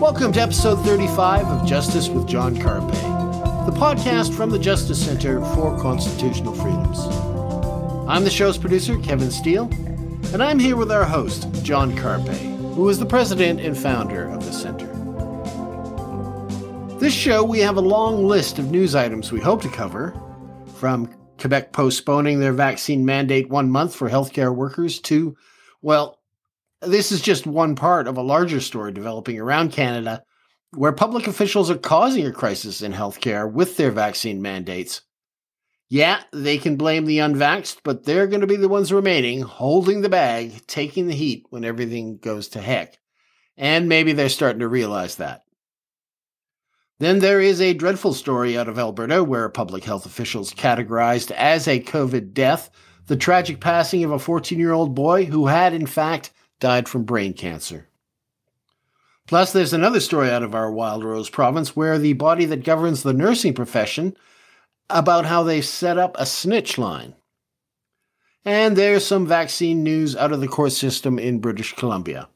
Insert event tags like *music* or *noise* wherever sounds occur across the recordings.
Welcome to episode 35 of Justice with John Carpay, the podcast from the Justice Center for Constitutional Freedoms. I'm the show's producer, Kevin Steele, and I'm here with our host, John Carpay, who is the president and founder of the center. This show, we have a long list of news items we hope to cover, from Quebec postponing their vaccine mandate one month for healthcare workers to, well, this is just one part of a larger story developing around Canada where public officials are causing a crisis in healthcare with their vaccine mandates. Yeah, they can blame the unvaxxed, but they're going to be the ones remaining, holding the bag, taking the heat when everything goes to heck. And maybe they're starting to realize that. Then there is a dreadful story out of Alberta where public health officials categorized as a COVID death the tragic passing of a 14 year old boy who had, in fact, died from brain cancer. Plus, there's another story out of our Wild Rose province where the body that governs the nursing profession about how they set up a snitch line. And there's some vaccine news out of the court system in British Columbia.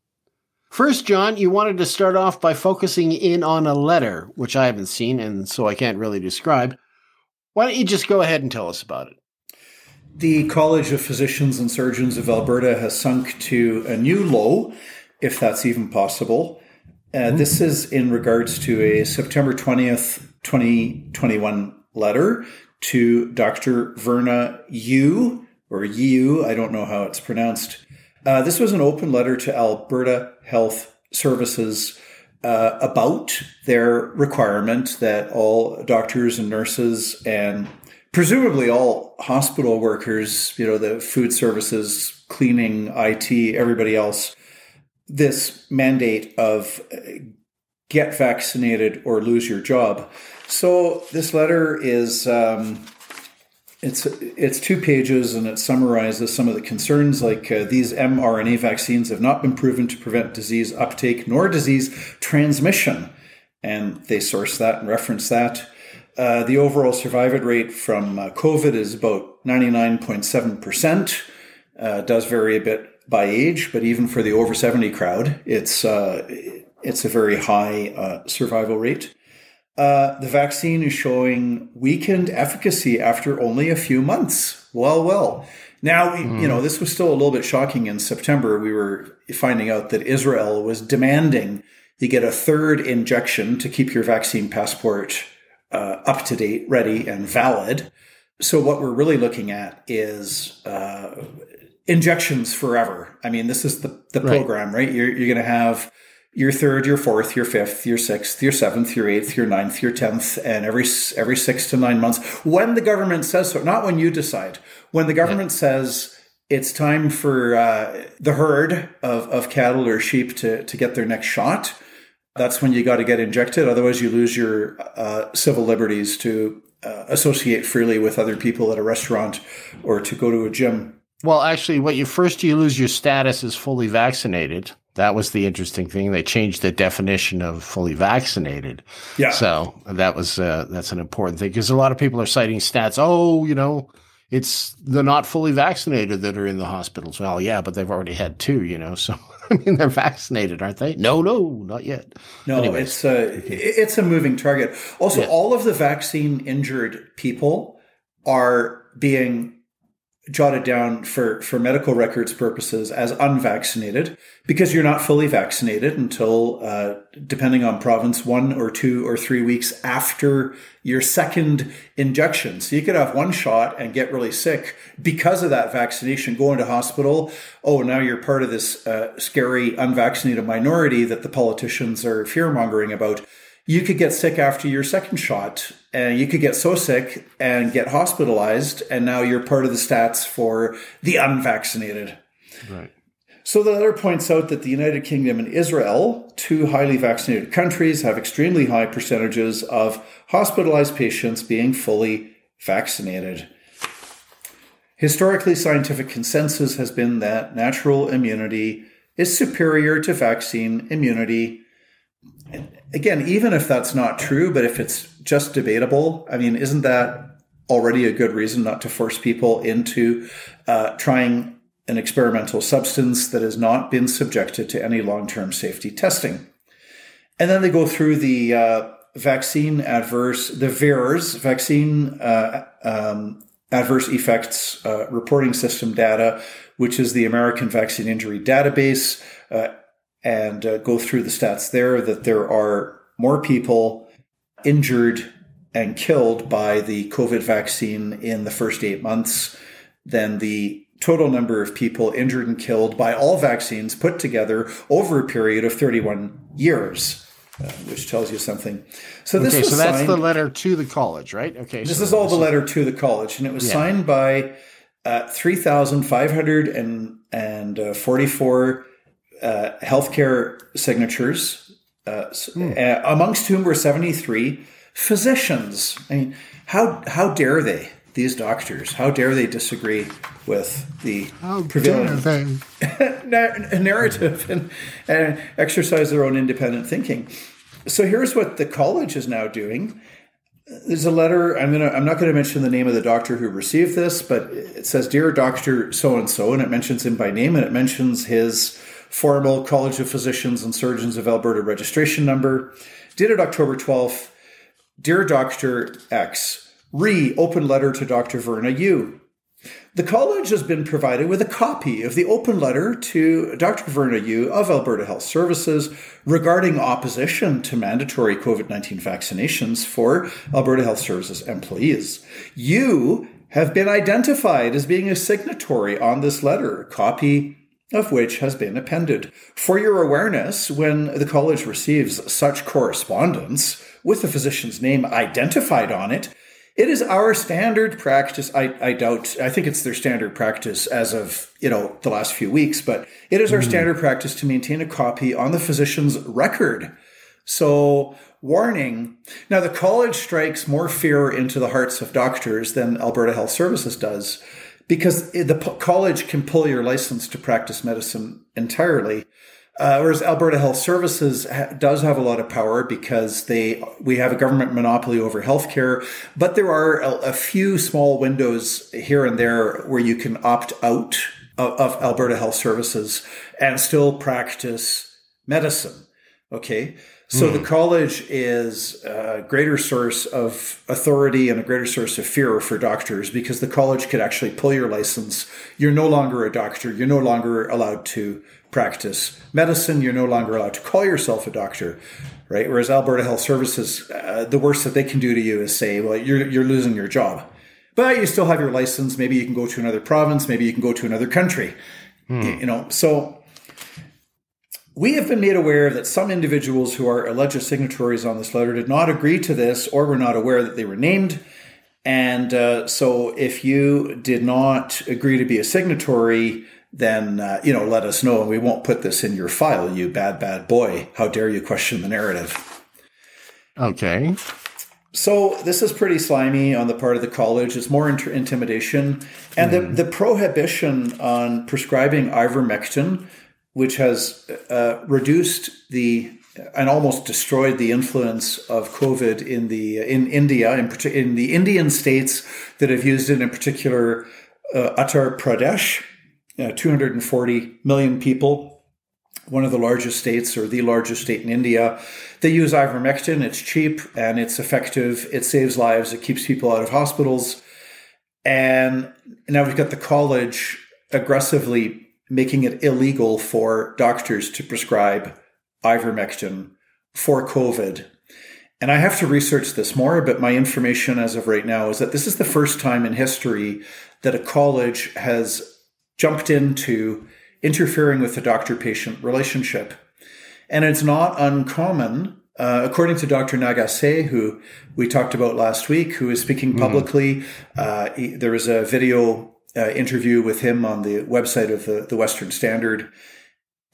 First, John, you wanted to start off by focusing in on a letter, which I haven't seen and so I can't really describe. Why don't you just go ahead and tell us about it? The College of Physicians and Surgeons of Alberta has sunk to a new low, if that's even possible. Uh, mm-hmm. This is in regards to a September 20th, 2021 letter to Dr. Verna Yiu, or Yu, I don't know how it's pronounced. Uh, this was an open letter to Alberta Health Services uh, about their requirement that all doctors and nurses and presumably all hospital workers, you know, the food services, cleaning, IT, everybody else, this mandate of uh, get vaccinated or lose your job. So this letter is um, it's it's two pages and it summarizes some of the concerns like uh, these mRNA vaccines have not been proven to prevent disease uptake nor disease transmission, and they source that and reference that. Uh, the overall survival rate from uh, COVID is about ninety nine point seven percent. Uh, does vary a bit by age, but even for the over seventy crowd, it's uh, it's a very high uh, survival rate. Uh, the vaccine is showing weakened efficacy after only a few months. Well, well. Now, mm. you know, this was still a little bit shocking in September. We were finding out that Israel was demanding you get a third injection to keep your vaccine passport uh, up to date, ready, and valid. So, what we're really looking at is uh, injections forever. I mean, this is the, the program, right? right? You're, you're going to have your third, your fourth, your fifth, your sixth, your seventh, your eighth, your ninth, your tenth, and every every six to nine months, when the government says so, not when you decide. When the government yeah. says it's time for uh, the herd of, of cattle or sheep to, to get their next shot, that's when you got to get injected. Otherwise, you lose your uh, civil liberties to uh, associate freely with other people at a restaurant or to go to a gym. Well, actually, what you first you lose your status as fully vaccinated that was the interesting thing. They changed the definition of fully vaccinated. Yeah. So that was uh, that's an important thing because a lot of people are citing stats. Oh, you know, it's the not fully vaccinated that are in the hospitals. Well, yeah, but they've already had two. You know, *laughs* so I mean they're vaccinated, aren't they? No, no, not yet. No, Anyways. it's a it's a moving target. Also, yeah. all of the vaccine injured people are being jotted down for, for medical records purposes as unvaccinated because you're not fully vaccinated until, uh, depending on province, one or two or three weeks after your second injection. So you could have one shot and get really sick because of that vaccination, go into hospital. Oh, now you're part of this uh, scary unvaccinated minority that the politicians are fear mongering about you could get sick after your second shot and you could get so sick and get hospitalized and now you're part of the stats for the unvaccinated. Right. So the letter points out that the united kingdom and israel two highly vaccinated countries have extremely high percentages of hospitalized patients being fully vaccinated. Historically scientific consensus has been that natural immunity is superior to vaccine immunity again, even if that's not true, but if it's just debatable, I mean, isn't that already a good reason not to force people into uh, trying an experimental substance that has not been subjected to any long term safety testing. And then they go through the uh, vaccine adverse, the VAERS, vaccine uh, um, adverse effects uh, reporting system data, which is the American Vaccine Injury Database, uh, and uh, go through the stats there that there are more people injured and killed by the COVID vaccine in the first eight months than the total number of people injured and killed by all vaccines put together over a period of 31 years. Uh, which tells you something. So this okay, so that's signed, the letter to the college, right? Okay. This so is all the letter to the college, and it was yeah. signed by uh, three thousand five hundred and uh, forty-four uh, healthcare signatures, mm. amongst whom were seventy-three physicians. I mean, how how dare they? These doctors, how dare they disagree with the how prevailing *laughs* narrative and, and exercise their own independent thinking? So here's what the college is now doing. There's a letter. I'm gonna. I'm not going to mention the name of the doctor who received this, but it says, "Dear Doctor So and So," and it mentions him by name, and it mentions his formal College of Physicians and Surgeons of Alberta registration number. Dated October 12th. Dear Doctor X, re open letter to Dr. Verna Yiu. The college has been provided with a copy of the open letter to Dr. Verna Yiu of Alberta Health Services regarding opposition to mandatory COVID 19 vaccinations for Alberta Health Services employees. You have been identified as being a signatory on this letter, copy of which has been appended. For your awareness, when the college receives such correspondence with the physician's name identified on it, it is our standard practice. I, I doubt, I think it's their standard practice as of, you know, the last few weeks, but it is our mm. standard practice to maintain a copy on the physician's record. So, warning. Now, the college strikes more fear into the hearts of doctors than Alberta Health Services does because the college can pull your license to practice medicine entirely. Uh, whereas Alberta Health Services ha- does have a lot of power because they we have a government monopoly over healthcare, but there are a, a few small windows here and there where you can opt out of, of Alberta Health Services and still practice medicine. Okay. So mm. the college is a greater source of authority and a greater source of fear for doctors because the college could actually pull your license. You're no longer a doctor. You're no longer allowed to practice medicine. You're no longer allowed to call yourself a doctor, right? Whereas Alberta Health Services, uh, the worst that they can do to you is say, well, you're, you're losing your job. But you still have your license. Maybe you can go to another province. Maybe you can go to another country. Hmm. You know, so we have been made aware that some individuals who are alleged signatories on this letter did not agree to this or were not aware that they were named. And uh, so if you did not agree to be a signatory, then uh, you know let us know and we won't put this in your file you bad bad boy how dare you question the narrative okay so this is pretty slimy on the part of the college it's more inter- intimidation and mm. the, hmm. the prohibition on prescribing ivermectin which has uh, reduced the and almost destroyed the influence of COVID in the in India, in, in the Indian states that have used it, in particular uh, Uttar Pradesh, uh, 240 million people, one of the largest states or the largest state in India. They use ivermectin. It's cheap and it's effective. It saves lives. It keeps people out of hospitals. And now we've got the college aggressively making it illegal for doctors to prescribe ivermectin for COVID. And I have to research this more, but my information as of right now is that this is the first time in history that a college has jumped into interfering with the doctor patient relationship. And it's not uncommon, uh, according to Dr. Nagase, who we talked about last week, who is speaking mm-hmm. publicly. Mm-hmm. Uh, he, there was a video uh, interview with him on the website of the, the Western Standard.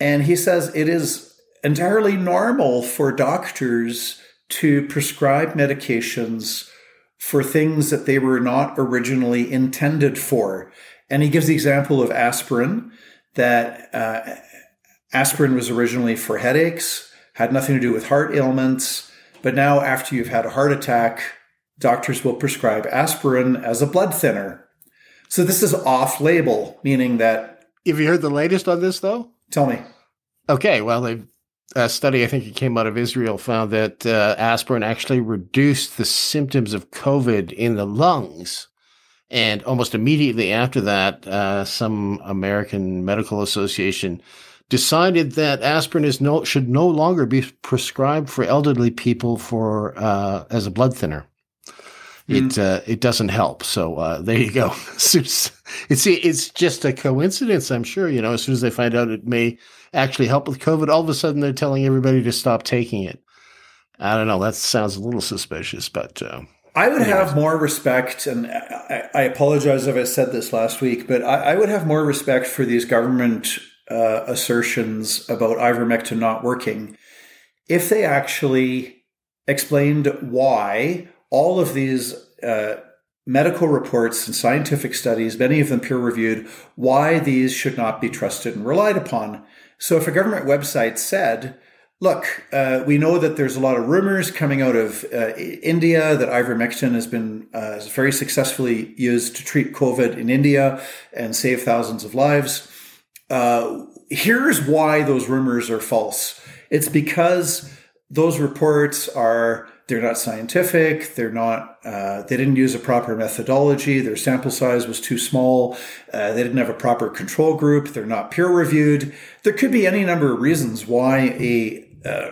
And he says it is entirely normal for doctors to prescribe medications for things that they were not originally intended for. And he gives the example of aspirin, that uh, aspirin was originally for headaches, had nothing to do with heart ailments. But now, after you've had a heart attack, doctors will prescribe aspirin as a blood thinner. So this is off label, meaning that have you heard the latest on this though? Tell me. Okay, well, they a study I think it came out of Israel found that uh, aspirin actually reduced the symptoms of COVID in the lungs. And almost immediately after that, uh, some American Medical Association decided that aspirin is no should no longer be prescribed for elderly people for uh, as a blood thinner. Mm. It uh, it doesn't help. So uh, there you go. *laughs* it's it's just a coincidence, I'm sure. You know, as soon as they find out it may actually help with COVID, all of a sudden they're telling everybody to stop taking it. I don't know. That sounds a little suspicious, but. Uh, I would have more respect, and I, I, apologize if I said this last week, but I, I would have more respect for these government uh, assertions about ivermectin not working if they actually explained why all of these uh, medical reports and scientific studies, many of them peer reviewed, why these should not be trusted and relied upon. So if a government website said, Look, uh, we know that there's a lot of rumors coming out of uh, India that ivermectin has been uh, very successfully used to treat COVID in India and save thousands of lives. Uh, here's why those rumors are false. It's because those reports are they're not scientific. They're not. Uh, they didn't use a proper methodology. Their sample size was too small. Uh, they didn't have a proper control group. They're not peer reviewed. There could be any number of reasons why a uh,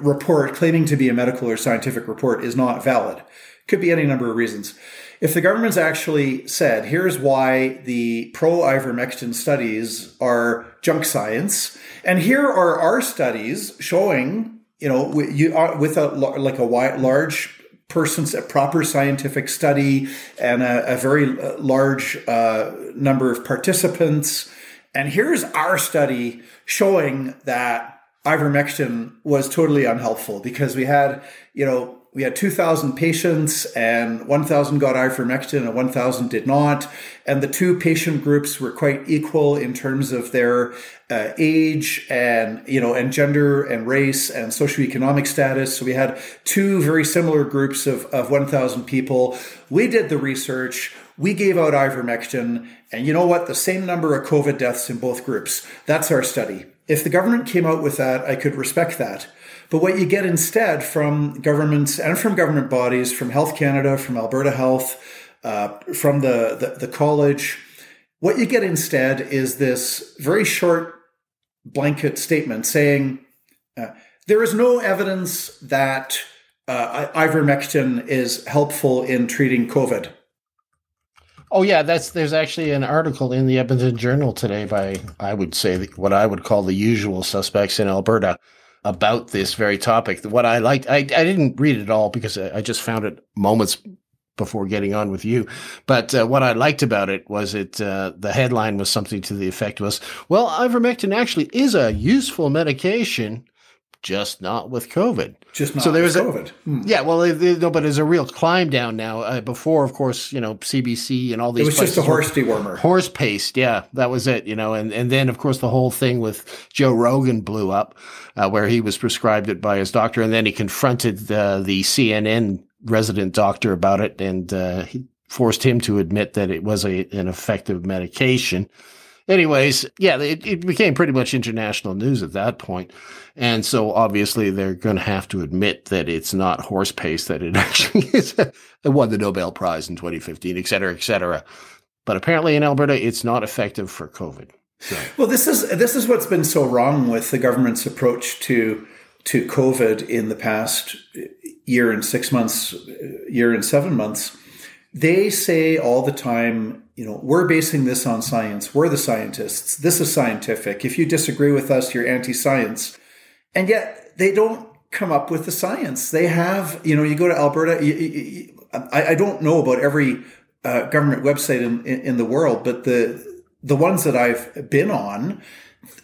report claiming to be a medical or scientific report is not valid. Could be any number of reasons. If the government's actually said, here's why the pro ivermectin studies are junk science, and here are our studies showing you know, you are with a like a large person's a proper scientific study and a, a very uh, large uh, number of participants. And here's our study showing that ivermectin was totally unhelpful because we had, you know, we had 2,000 patients and 1,000 got ivermectin and 1,000 did not. And the two patient groups were quite equal in terms of their uh, age and, you know, and gender and race and socioeconomic status. So we had two very similar groups of, of 1,000 people. We did the research. We gave out ivermectin. And you know what? The same number of COVID deaths in both groups. That's our study. If the government came out with that, I could respect that. But what you get instead from governments and from government bodies, from Health Canada, from Alberta Health, uh, from the, the, the college, what you get instead is this very short blanket statement saying uh, there is no evidence that uh, ivermectin is helpful in treating COVID. Oh yeah, that's there's actually an article in the Edmonton Journal today by I would say what I would call the usual suspects in Alberta about this very topic. What I liked, I, I didn't read it all because I, just found it moments before getting on with you. But uh, what I liked about it was it uh, the headline was something to the effect was, well, ivermectin actually is a useful medication just not with COVID. Just not so there's COVID. A, hmm. Yeah, well, no, but there's a real climb down now. Uh, before, of course, you know, CBC and all these. It was just a horse dewormer. Horse paste, yeah, that was it. You know, and and then of course the whole thing with Joe Rogan blew up, uh, where he was prescribed it by his doctor, and then he confronted uh, the CNN resident doctor about it, and uh, he forced him to admit that it was a, an effective medication. Anyways, yeah, it, it became pretty much international news at that point. And so obviously they're going to have to admit that it's not horse paste, that it *laughs* actually is. it won the Nobel Prize in 2015, et cetera, et cetera. But apparently in Alberta, it's not effective for COVID. So. Well, this is this is what's been so wrong with the government's approach to to COVID in the past year and six months, year and seven months. They say all the time, you know, we're basing this on science. We're the scientists. This is scientific. If you disagree with us, you're anti-science. And yet they don't come up with the science. They have, you know, you go to Alberta. You, you, I, I, don't know about every uh, government website in, in, in the world, but the the ones that I've been on,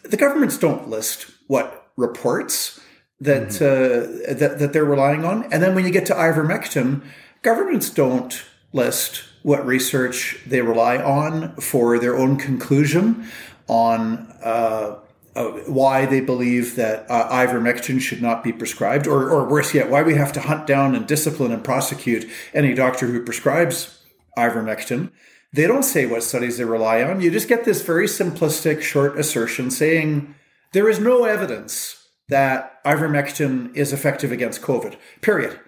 the governments don't list what reports that mm-hmm. uh, that that they're relying on. And then when you get to ivermectin, governments don't list what research they rely on for their own conclusion on uh, uh, why they believe that uh, ivermectin should not be prescribed, or, or worse yet, why we have to hunt down and discipline and prosecute any doctor who prescribes ivermectin. They don't say what studies they rely on. You just get this very simplistic, short assertion saying there is no evidence that ivermectin is effective against COVID, period.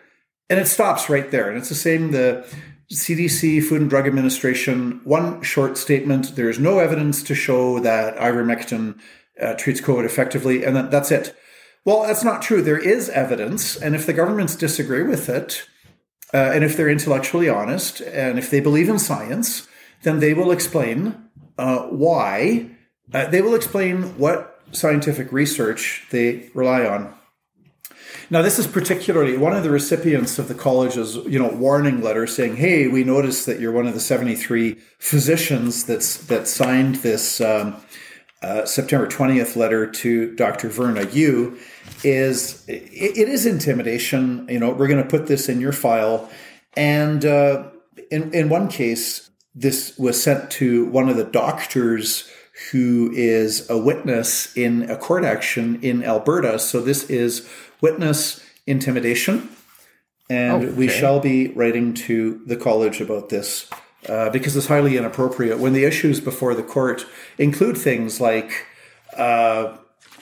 And it stops right there. And it's the same, the CDC, Food and Drug Administration, one short statement there is no evidence to show that ivermectin uh, treats COVID effectively, and that, that's it. Well, that's not true. There is evidence, and if the governments disagree with it, uh, and if they're intellectually honest, and if they believe in science, then they will explain uh, why. Uh, they will explain what scientific research they rely on. Now, this is particularly one of the recipients of the college's, you know, warning letter saying, "Hey, we noticed that you're one of the 73 physicians that's that signed this um, uh, September 20th letter to Dr. Verna Yiu." Is it, it is intimidation? You know, we're going to put this in your file, and uh, in in one case, this was sent to one of the doctors who is a witness in a court action in Alberta. So this is witness intimidation. And okay. we shall be writing to the college about this uh, because it's highly inappropriate when the issues before the court include things like uh,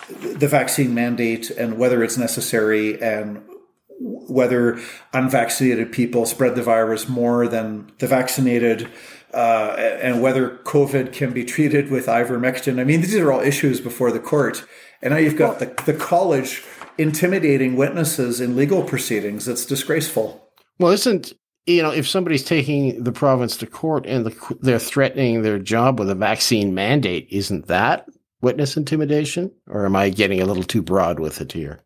the vaccine mandate and whether it's necessary and whether unvaccinated people spread the virus more than the vaccinated. Uh, and whether COVID can be treated with ivermectin. I mean, these are all issues before the court. And now you've got the, the college intimidating witnesses in legal proceedings. It's disgraceful. Well, isn't you know if somebody's taking the province to court and the, they're threatening their job with a vaccine mandate, isn't that witness intimidation? Or am I getting a little too broad with it here?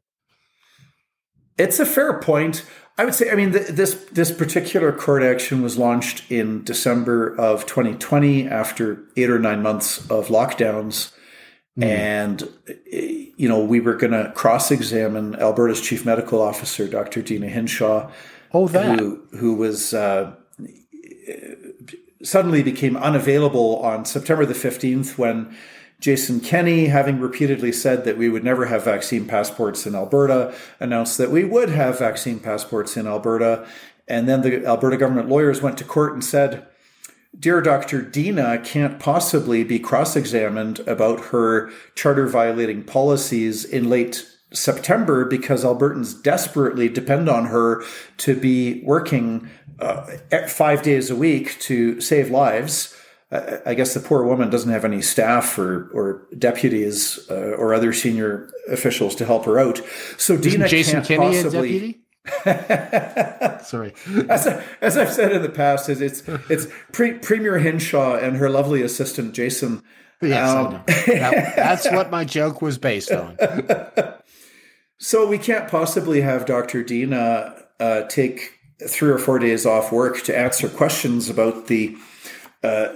It's a fair point. I would say, I mean, this this particular court action was launched in December of 2020 after eight or nine months of lockdowns. Mm. And, you know, we were going to cross examine Alberta's chief medical officer, Dr. Deena Hinshaw. Oh, that. Who, who was uh, suddenly became unavailable on September the 15th when Jason Kenney, having repeatedly said that we would never have vaccine passports in Alberta, announced that we would have vaccine passports in Alberta. And then the Alberta government lawyers went to court and said, Dear Dr. Deena can't possibly be cross examined about her charter violating policies in late September because Albertans desperately depend on her to be working uh, five days a week to save lives. I guess the poor woman doesn't have any staff or, or deputies uh, or other senior officials to help her out. So Isn't Deena Jason can't Kenney possibly. *laughs* Sorry. as, I, as I've said in the past, is it's it's Pre- Premier Hinshaw and her lovely assistant Jason. Yes, um, that, that's what my joke was based on. *laughs* so we can't possibly have Dr. Deena uh, take three or four days off work to answer questions about the uh,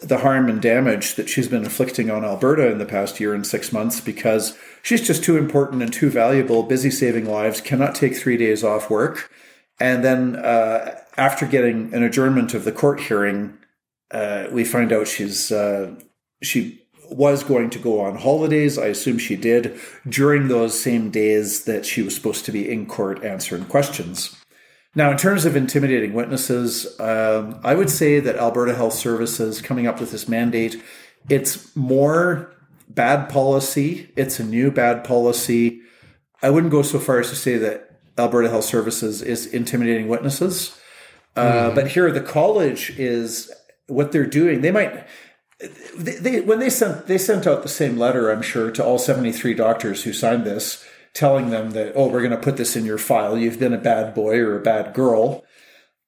the harm and damage that she's been inflicting on Alberta in the past year and six months because she's just too important and too valuable, busy saving lives, cannot take three days off work. And then uh, after getting an adjournment of the court hearing, uh, we find out she's uh, she was going to go on holidays. I assume she did during those same days that she was supposed to be in court answering questions. Now, in terms of intimidating witnesses, um, I would say that Alberta Health Services coming up with this mandate, it's more bad policy. It's a new bad policy. I wouldn't go so far as to say that Alberta Health Services is intimidating witnesses. Uh, mm-hmm. But here, the college is what they're doing. They might. They, they, when they sent they sent out the same letter, I'm sure, to all 73 doctors who signed this telling them that, oh, we're going to put this in your file. You've been a bad boy or a bad girl.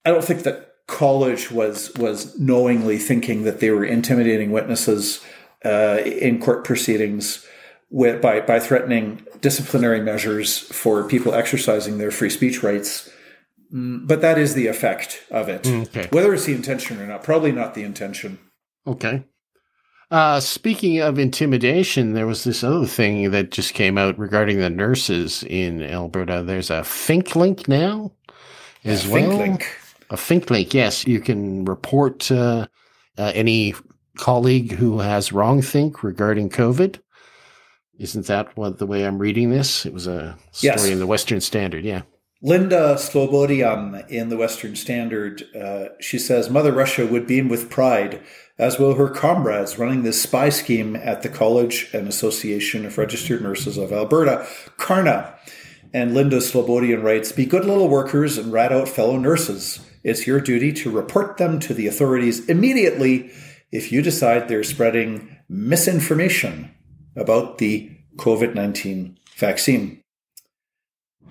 I don't think that college was was knowingly thinking that they were intimidating witnesses uh, in court proceedings with, by by threatening disciplinary measures for people exercising their free speech rights. Mm, but that is the effect of it. Mm, okay. Whether it's the intention or not, probably not the intention. Okay. Uh, speaking of intimidation, there was this other thing that just came out regarding the nurses in Alberta. There's a Fink link now as a well. Fink link. A Fink link, yes. You can report uh, uh, any colleague who has wrong think regarding COVID. Isn't that what the way I'm reading this? It was a story yes. in the Western Standard, yeah. Linda Slobodian in the Western Standard, uh, she says, Mother Russia would beam with pride, as will her comrades running this spy scheme at the College and Association of Registered Nurses of Alberta, CARNA. And Linda Slobodian writes, Be good little workers and rat out fellow nurses. It's your duty to report them to the authorities immediately if you decide they're spreading misinformation about the COVID 19 vaccine.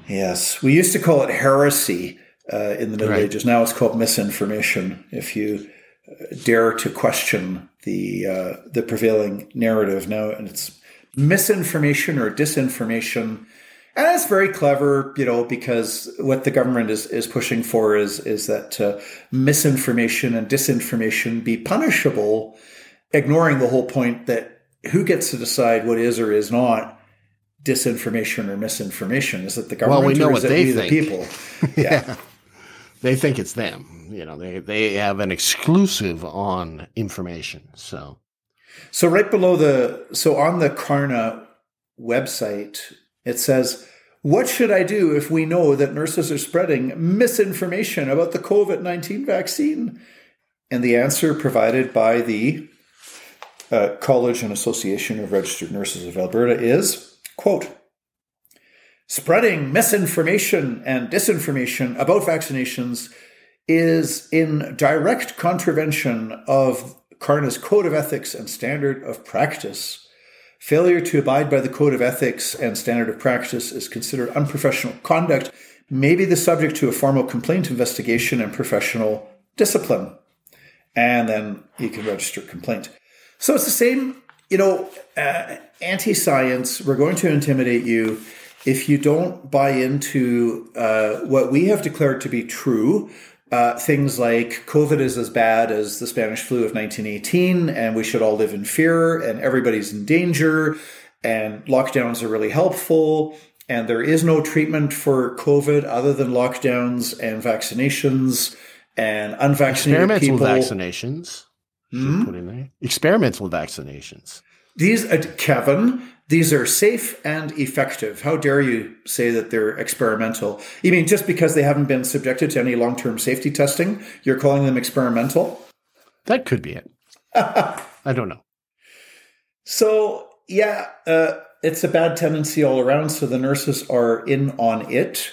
Yes, we used to call it heresy uh, in the Middle right. Ages. Now it's called misinformation. If you uh, dare to question the uh, the prevailing narrative now, and it's misinformation or disinformation, and it's very clever, you know, because what the government is is pushing for is is that uh, misinformation and disinformation be punishable, ignoring the whole point that who gets to decide what is or is not disinformation or misinformation? Is that the government well, we know or what is they think. the people? Yeah. *laughs* yeah. They think it's them. You know, they, they have an exclusive on information. So So right below the so on the CARNA website, it says, What should I do if we know that nurses are spreading misinformation about the COVID 19 vaccine? And the answer provided by the uh, College and Association of Registered Nurses of Alberta is Quote Spreading misinformation and disinformation about vaccinations is in direct contravention of CARNA's Code of Ethics and Standard of Practice. Failure to abide by the Code of Ethics and Standard of Practice is considered unprofessional conduct, may be the subject to a formal complaint investigation and professional discipline. And then you can register a complaint. So it's the same you know, uh, anti science, we're going to intimidate you if you don't buy into uh, what we have declared to be true. Uh, things like COVID is as bad as the Spanish flu of 1918, and we should all live in fear, and everybody's in danger, and lockdowns are really helpful, and there is no treatment for COVID other than lockdowns and vaccinations and unvaccinated Experimental people. vaccinations. Mm-hmm. Put in there. Experimental vaccinations. These, uh, Kevin, these are safe and effective. How dare you say that they're experimental? You mean just because they haven't been subjected to any long term safety testing, you're calling them experimental? That could be it. *laughs* I don't know. So, yeah, uh, it's a bad tendency all around. So the nurses are in on it.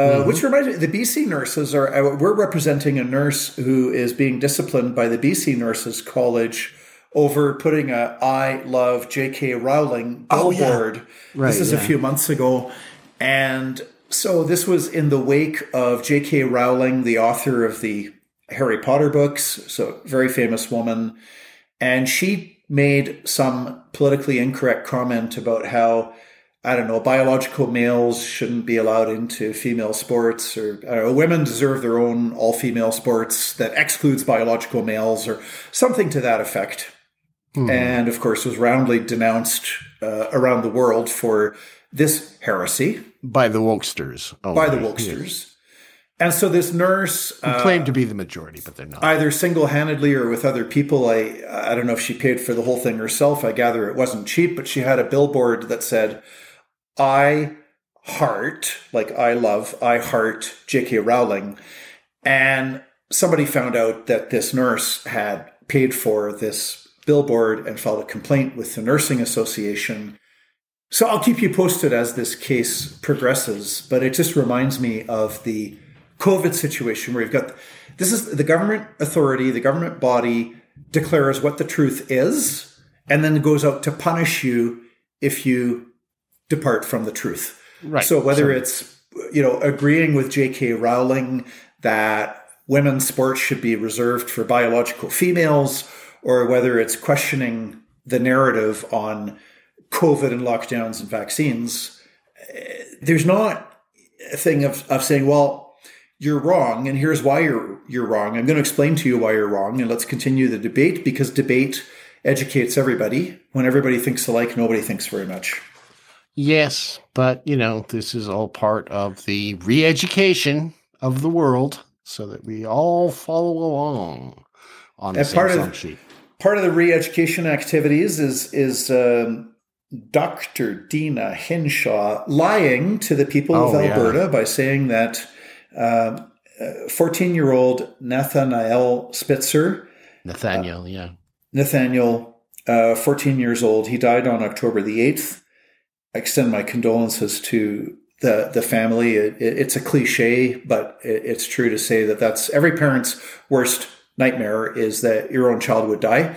Uh, mm-hmm. Which reminds me, the BC nurses are, uh, we're representing a nurse who is being disciplined by the BC Nurses College over putting a I love J.K. Rowling billboard. Oh, yeah. right, this is yeah. a few months ago. And so this was in the wake of J.K. Rowling, the author of the Harry Potter books, so very famous woman. And she made some politically incorrect comment about how I don't know, biological males shouldn't be allowed into female sports, or know, women deserve their own all female sports that excludes biological males, or something to that effect. Hmm. And of course, was roundly denounced uh, around the world for this heresy by the wokesters. Oh, by the wokesters. And so this nurse uh, claimed to be the majority, but they're not. Either single-handedly or with other people. I I don't know if she paid for the whole thing herself. I gather it wasn't cheap, but she had a billboard that said I heart, like I love, I heart J.K. Rowling. And somebody found out that this nurse had paid for this billboard and filed a complaint with the Nursing Association. So I'll keep you posted as this case progresses, but it just reminds me of the COVID situation where you've got this is the government authority, the government body declares what the truth is, and then goes out to punish you if you depart from the truth. Right. So whether so, it's you know agreeing with J.K. Rowling that women's sports should be reserved for biological females, or whether it's questioning the narrative on COVID and lockdowns and vaccines, eh, there's not a thing of, of saying, well, you're wrong, and here's why you're you're wrong. I'm going to explain to you why you're wrong, and let's continue the debate because debate educates everybody. When everybody thinks alike, nobody thinks very much. Yes, but you know, this is all part of the re education of the world so that we all follow along on the and part of, sheet. Part of the re education activities is is um, Dr. Deena Hinshaw lying to the people oh, of Alberta yeah. by saying that 14 uh, year old Nathaniel Spitzer. Nathaniel, uh, yeah. Nathaniel, uh, 14 years old. He died on October the 8th. Extend my condolences to the the family. It, it, it's a cliche, but it, it's true to say that that's every parent's worst nightmare is that your own child would die.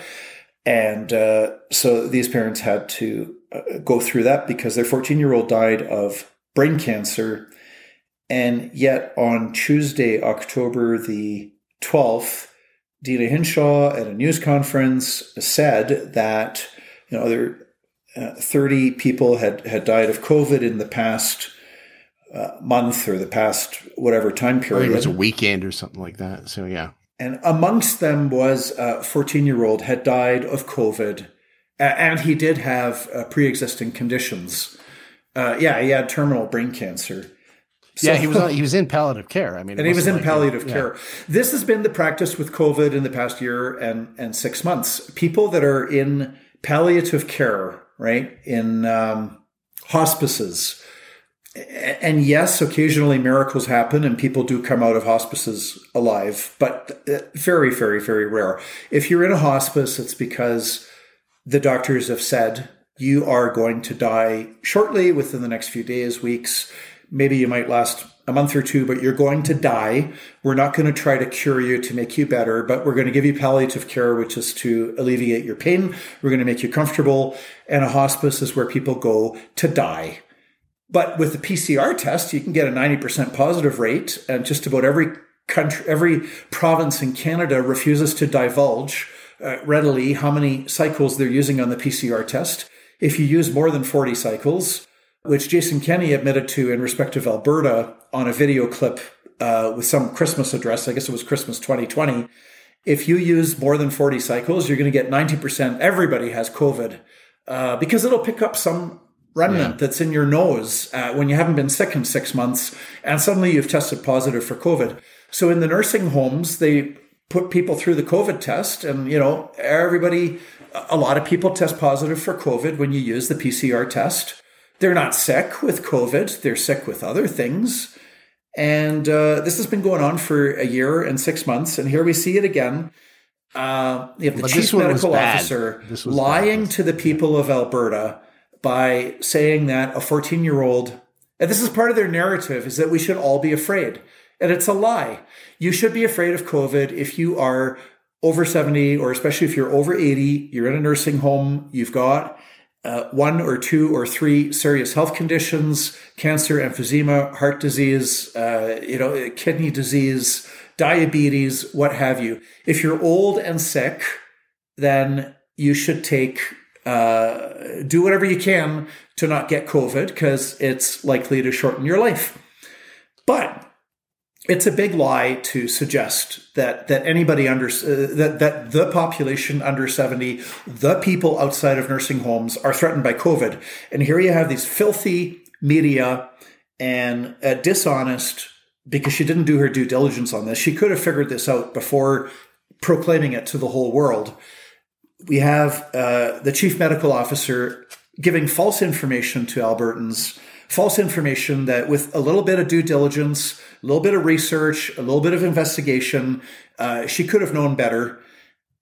And uh, so these parents had to uh, go through that because their 14 year old died of brain cancer. And yet on Tuesday, October the 12th, Deena Hinshaw at a news conference said that you know there uh, 30 people had, had died of COVID in the past uh, month or the past whatever time period. it was a weekend or something like that. So, yeah. And amongst them was a 14 year old had died of COVID, and he did have uh, pre existing conditions. Uh, yeah, he had terminal brain cancer. So, yeah, he was on, *laughs* he was in palliative care. I mean, and he was in like palliative care. This has been the practice with COVID in the past year and and six months. People that are in palliative care, right, in um, hospices, and yes, occasionally miracles happen and people do come out of hospices alive, but uh, very, very, very rare. If you're in a hospice, it's because the doctors have said you are going to die shortly within the next few days, weeks. Maybe you might last a month or two, but you're going to die. We're not going to try to cure you to make you better, but we're going to give you palliative care, which is to alleviate your pain. We're going to make you comfortable. And a hospice is where people go to die. But with the PCR test, you can get a 90% positive rate, and just about every country, every province in Canada refuses to divulge uh, readily how many cycles they're using on the PCR test. If you use more than 40 cycles, which Jason Kenney admitted to in respect of Alberta on a video clip uh, with some Christmas address, I guess it was Christmas 2020. If you use more than 40 cycles, you're going to get 90%. Everybody has COVID uh, because it'll pick up some remnant yeah. that's in your nose uh, when you haven't been sick in six months and suddenly you've tested positive for COVID. So in the nursing homes, they put people through the COVID test and, you know, everybody, a lot of people test positive for COVID when you use the PCR test. They're not sick with COVID, they're sick with other things. And uh, this has been going on for a year and six months. And here we see it again. Uh, you have the but chief medical officer lying bad. to the people of Alberta by saying that a 14 year old, and this is part of their narrative, is that we should all be afraid. And it's a lie. You should be afraid of COVID if you are over 70, or especially if you're over 80, you're in a nursing home, you've got uh, one or two or three serious health conditions, cancer, emphysema, heart disease, uh, you know, kidney disease, diabetes, what have you. If you're old and sick, then you should take uh, do whatever you can to not get COVID because it's likely to shorten your life. But it's a big lie to suggest that that anybody under uh, that that the population under 70 the people outside of nursing homes are threatened by covid. And here you have these filthy media and uh, dishonest because she didn't do her due diligence on this. She could have figured this out before proclaiming it to the whole world. We have uh, the chief medical officer giving false information to Albertans, false information that with a little bit of due diligence, a little bit of research, a little bit of investigation, uh, she could have known better.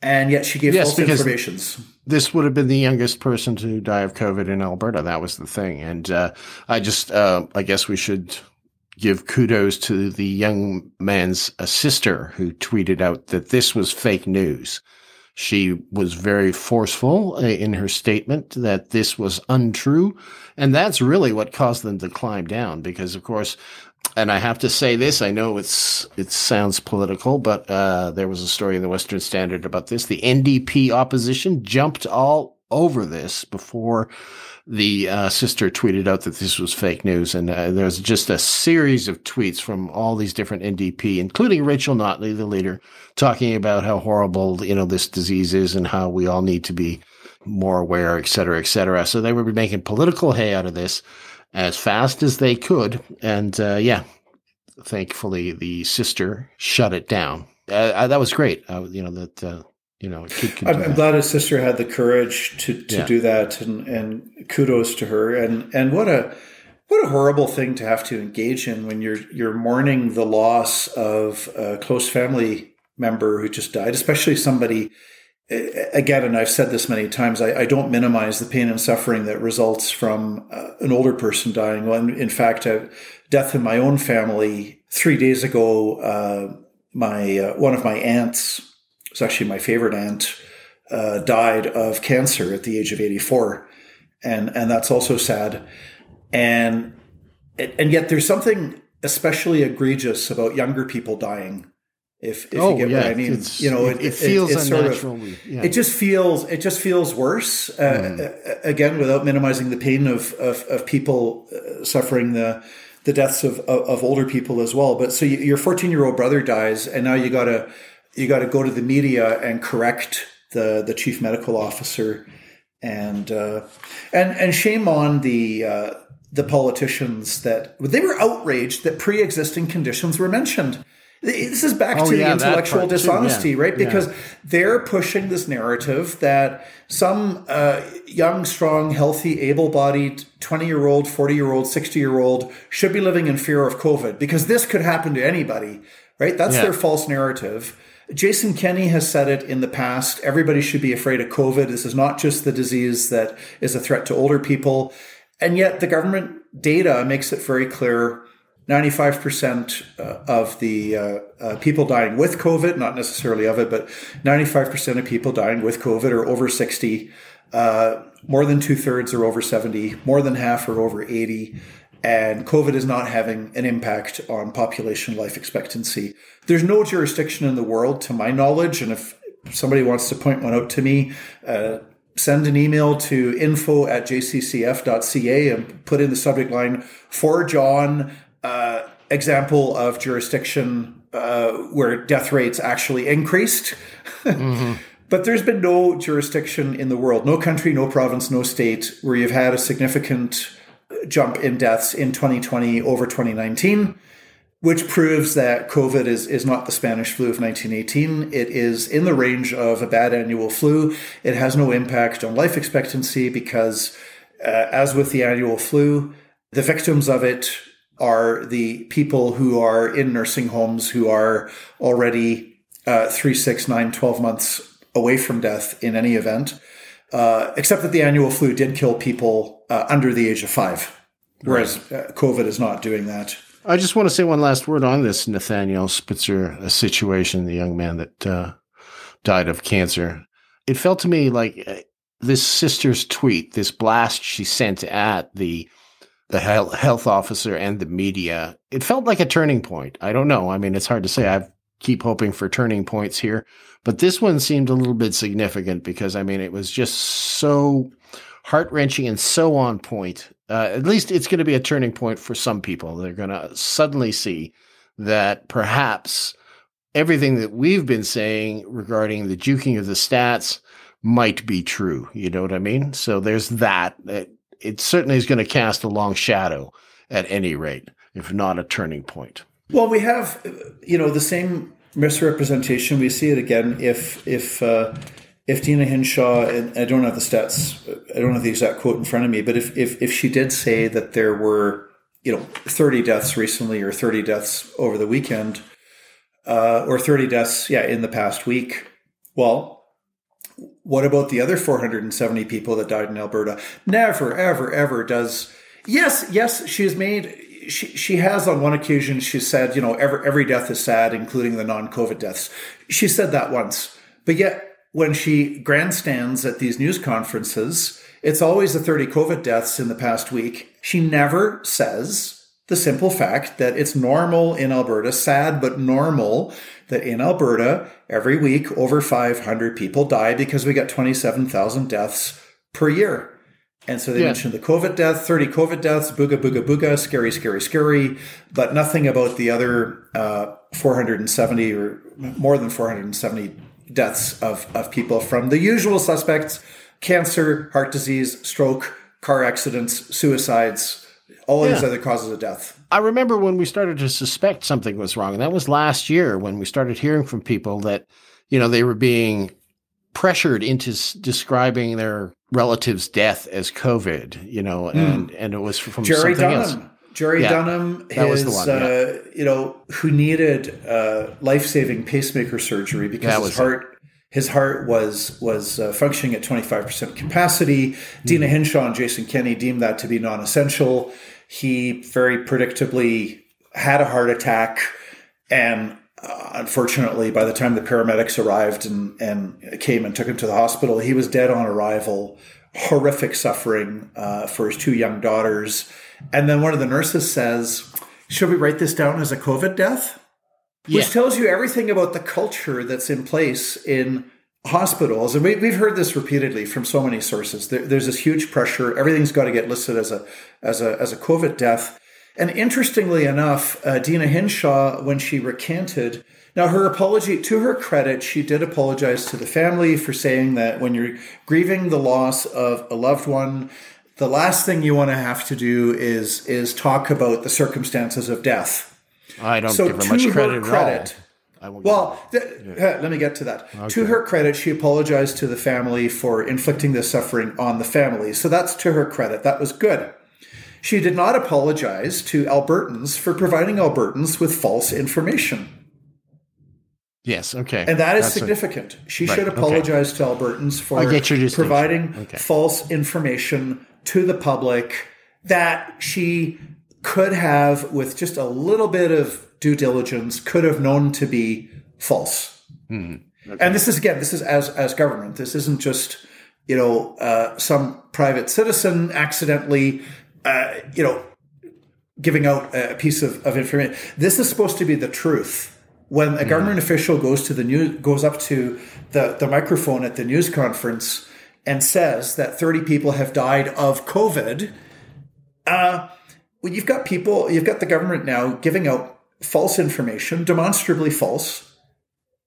And yet she gave yes, false informations. This would have been the youngest person to die of COVID in Alberta. That was the thing. And uh, I just, uh, I guess we should give kudos to the young man's sister who tweeted out that this was fake news. She was very forceful uh, in her statement that this was untrue. And that's really what caused them to climb down because, of course, and I have to say this, I know it's, it sounds political, but, uh, there was a story in the Western Standard about this. The NDP opposition jumped all over this before the uh, sister tweeted out that this was fake news. And uh, there's just a series of tweets from all these different NDP, including Rachel Notley, the leader, talking about how horrible, you know, this disease is and how we all need to be more aware, et cetera, et cetera. So they were making political hay out of this as fast as they could. And uh, yeah, thankfully the sister shut it down. Uh, uh that was great. Uh, you know, that you know. I'm, I'm glad his sister had the courage to, to Yeah. do that, and, and kudos to her. And and what a what a horrible thing to have to engage in when you're you're mourning the loss of a close family member who just died, especially somebody. Again, and I've said this many times. I, I don't minimize the pain and suffering that results from uh, an older person dying. Well, in, in fact, a death in my own family three days ago. Uh, my uh, one of my aunts it's actually my favorite aunt, uh, died of cancer at the age of 84. And, and that's also sad. And, and yet there's something especially egregious about younger people dying. If, if oh you get yeah, what I mean, you know, it, it feels it's sort of- yeah. it just feels it just feels worse. Uh, uh, again, without minimizing the pain of of, of people uh, suffering the the deaths of, of of older people as well. But so you, your 14 year old brother dies, and now you gotta you gotta go to the media and correct the the chief medical officer, and uh, and and shame on the. Uh, the politicians that they were outraged that pre-existing conditions were mentioned. This is back Oh, to yeah, the intellectual dishonesty, yeah. right? Yeah. Because they're pushing this narrative that some uh, young, strong, healthy, able bodied 20 year old, 40 year old, 60 year old should be living in fear of COVID because this could happen to anybody, right? That's Yeah. their false narrative. Jason Kenney has said it in the past. Everybody should be afraid of COVID. This is not just the disease that is a threat to older people. And yet the government data makes it very clear 95% uh, of the uh, uh, people dying with COVID, not necessarily of it, but 95% of people dying with COVID are over 60. Uh, more than two thirds are over 70. More than half are over 80. And COVID is not having an impact on population life expectancy. There's no jurisdiction in the world, to my knowledge, and if somebody wants to point one out to me, uh, send an email to info at jccf.ca and put in the subject line for John, uh, example of jurisdiction uh, where death rates actually increased. *laughs* But there's been no jurisdiction in the world, no country, no province, no state where you've had a significant jump in deaths in 2020 over 2019 which proves that COVID is, is not the Spanish flu of 1918. It is in the range of a bad annual flu. It has no impact on life expectancy because, uh, as with the annual flu, the victims of it are the people who are in nursing homes who are already uh, three, six, nine, 12 months away from death in any event, uh, except that the annual flu did kill people uh, under the age of five, whereas uh, COVID is not doing that. I just want to say one last word on this Nathaniel Spitzer uh, situation, the young man that uh, died of cancer. It felt to me like this sister's tweet, this blast she sent at the the health health officer and the media. It felt like a turning point. I don't know. I mean, it's hard to say. I keep hoping for turning points here, but this one seemed a little bit significant because I mean, it was just so heart wrenching and so on point. Uh, at least it's going to be a turning point for some people. They're going to suddenly see that perhaps everything that we've been saying regarding the juking of the stats might be true. You know what I mean? So there's that. It, it certainly is going to cast a long shadow at any rate, if not a turning point. Well, we have, you know, the same misrepresentation. We see it again if if uh, if Deena Hinshaw, and I don't have the stats, I don't have the exact quote in front of me, but if if if she did say that there were, you know, thirty deaths recently or thirty deaths over the weekend, uh, or thirty deaths, yeah, in the past week, well. What about the other 470 people that died in Alberta? Never, ever, ever does. Yes, yes, she has made she she has on one occasion she said you know every every death is sad including the non-covid deaths. She said that once. But yet when she grandstands at these news conferences it's always the 30 covid deaths in the past week. She never says the simple fact that it's normal in alberta sad but normal that in alberta every week over 500 people die because we got 27000 deaths per year and so they Yeah. mentioned the COVID death, 30 COVID deaths, booga, booga, booga, scary, scary, scary, but nothing about the other uh, 470 or more than 470 deaths of, of people from the usual suspects cancer, heart disease, stroke, car accidents, suicides, all these other causes of death. I remember when we started to suspect something was wrong. And that was last year when we started hearing from people that, you know, they were being pressured into s- describing their relative's death as COVID, you know, and, and it was from Jerry something Dunham. else. Jerry Yeah, Dunham, that was his, the one, yeah. uh, you know, who needed uh, life-saving pacemaker surgery because his was it. heart, his heart was was uh, functioning at twenty five percent capacity. Deena Hmm. Hinshaw and Jason Kenney deemed that to be non-essential. He very predictably had a heart attack, and uh, unfortunately, by the time the paramedics arrived and and came and took him to the hospital, he was dead on arrival. Horrific suffering uh, for his two young daughters. And then one of the nurses says, Should we write this down as a COVID death? Which tells you everything about the culture that's in place in hospitals. And we, we've heard this repeatedly from so many sources. There, there's this huge pressure. Everything's got to get listed as a, as a, as a COVID death. And interestingly enough, uh, Deena Hinshaw, when she recanted, now her apology, to her credit, she did apologize to the family for saying that when you're grieving the loss of a loved one, the last thing you want to have to do is is talk about the circumstances of death. I don't So give her to much her credit at credit- all. I won't Well, th- uh, let me get to that. To her credit, she apologized to the family for inflicting this suffering on the family. So that's to her credit. That was good. She did not apologize to Albertans for providing Albertans with false information. yes, okay. And that is That's a- significant. she right, should okay. apologize to Albertans for providing Okay. false information to the public that she could have, with just a little bit of due diligence, could have known to be false. Hmm. And this is again, this is as as government. This isn't just you know uh, some private citizen accidentally uh, you know giving out a piece of, of information. This is supposed to be the truth. When a government official goes to the news, goes up to the, the microphone at the news conference and says that 30 people have died of COVID, uh, well, you've got people, you've got the government now giving out false information, demonstrably false.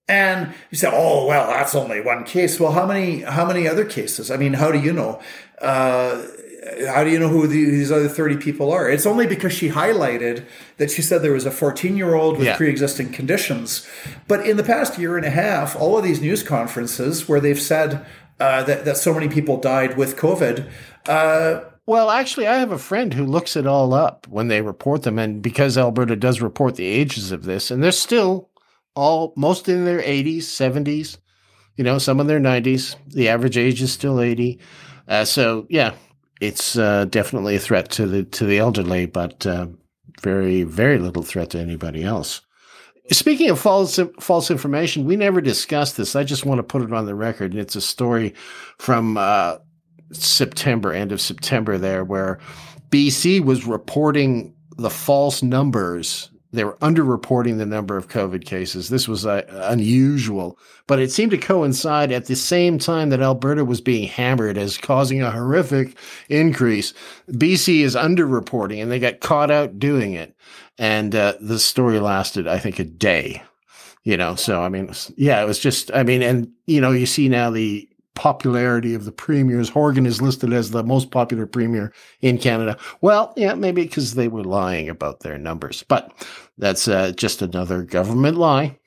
And you say, "Oh well, that's only one case." Well, how many how many other cases? I mean, how do you know? Uh, how do you know who these other 30 people are? It's only because she highlighted that she said there was a 14 year old with Yeah. pre existing conditions. But in the past year and a half, all of these news conferences where they've said uh, that, that so many people died with COVID, uh, Well, actually, I have a friend who looks it all up when they report them, and because Alberta does report the ages of this, and they're still all most in their 80s, 70s, you know, some in their 90s. The average age is still 80. Uh, so, yeah, it's uh, definitely a threat to the to the elderly, but uh, very very little threat to anybody else. Speaking of false false information, we never discussed this. I just want to put it on the record. And it's a story from uh, September, end of September, there where BC was reporting the false numbers. They were underreporting the number of COVID cases. This was uh, unusual, but it seemed to coincide at the same time that Alberta was being hammered as causing a horrific increase. BC is underreporting, and they got caught out doing it. And uh, the story lasted, I think, a day. You know, so I mean, yeah, it was just, I mean, and you know, you see now the popularity of the premiers. Horgan is listed as the most popular premier in Canada. Well, yeah, maybe because they were lying about their numbers, but that's uh, just another government lie.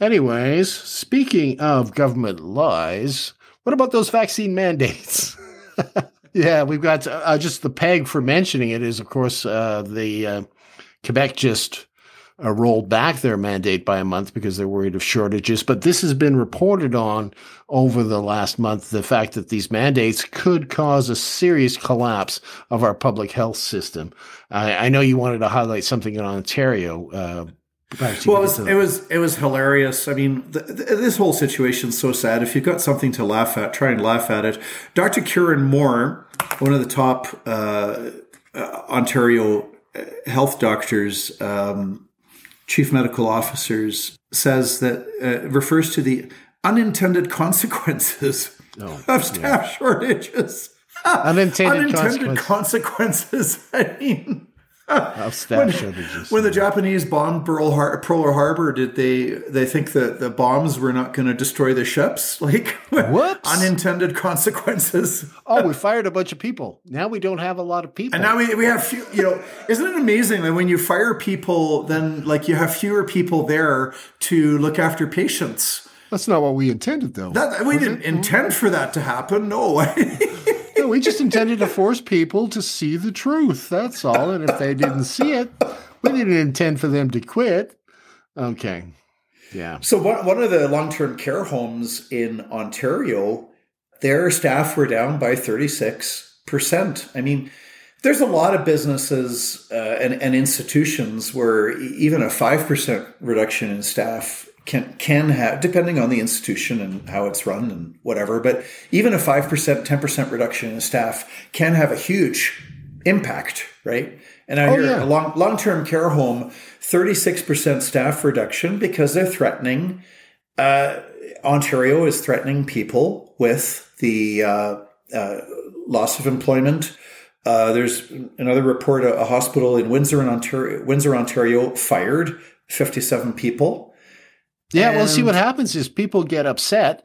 Anyways, speaking of government lies, what about those vaccine mandates? *laughs* yeah, we've got uh, just the peg for mentioning it is, of course, uh, the uh, Quebec just uh, rolled back their mandate by a month because they're worried of shortages. But this has been reported on over the last month the fact that these mandates could cause a serious collapse of our public health system. I, I know you wanted to highlight something in Ontario. Uh, Well, it was, it was it was hilarious. I mean, th- th- this whole situation's so sad. If you've got something to laugh at, try and laugh at it. Dr. Kieran Moore, one of the top uh, uh, Ontario uh, health doctors, um, chief medical officers, says that uh, refers to the unintended *laughs* consequences Oh, of staff shortages. *laughs* Unintended unintended consequences. *laughs* I mean. Of staff shortages. When the Japanese bombed Pearl, Har- Pearl Harbor, did they they think that the bombs were not going to destroy the ships? *laughs* Like Whoops. unintended consequences. oh, we fired a bunch of people. Now we don't have a lot of people. And now we, we have few, you know, isn't it amazing that when you fire people, then like you have fewer people there to look after patients? That's not what we intended, though. That, we didn't it? Hmm? intend for that to happen. No. *laughs* we just intended to force people to see the truth. That's all. And if they didn't see it, we didn't intend for them to quit. Okay. Yeah. So one, one of the long-term care homes in Ontario, their staff were down by 36%. I mean, there's a lot of businesses uh, and, and, institutions where even a 5% reduction in staff can can have depending on the institution and how it's run and whatever but even a 5% 10% reduction in staff can have a huge impact right and i oh, hear yeah. a long long-term care home 36% staff reduction because they're threatening uh, ontario is threatening people with the uh, uh loss of employment uh, there's another report: a, a, hospital in Windsor, in Ontario, Windsor, Ontario, fired 57 people. Yeah, and well, see what happens is people get upset,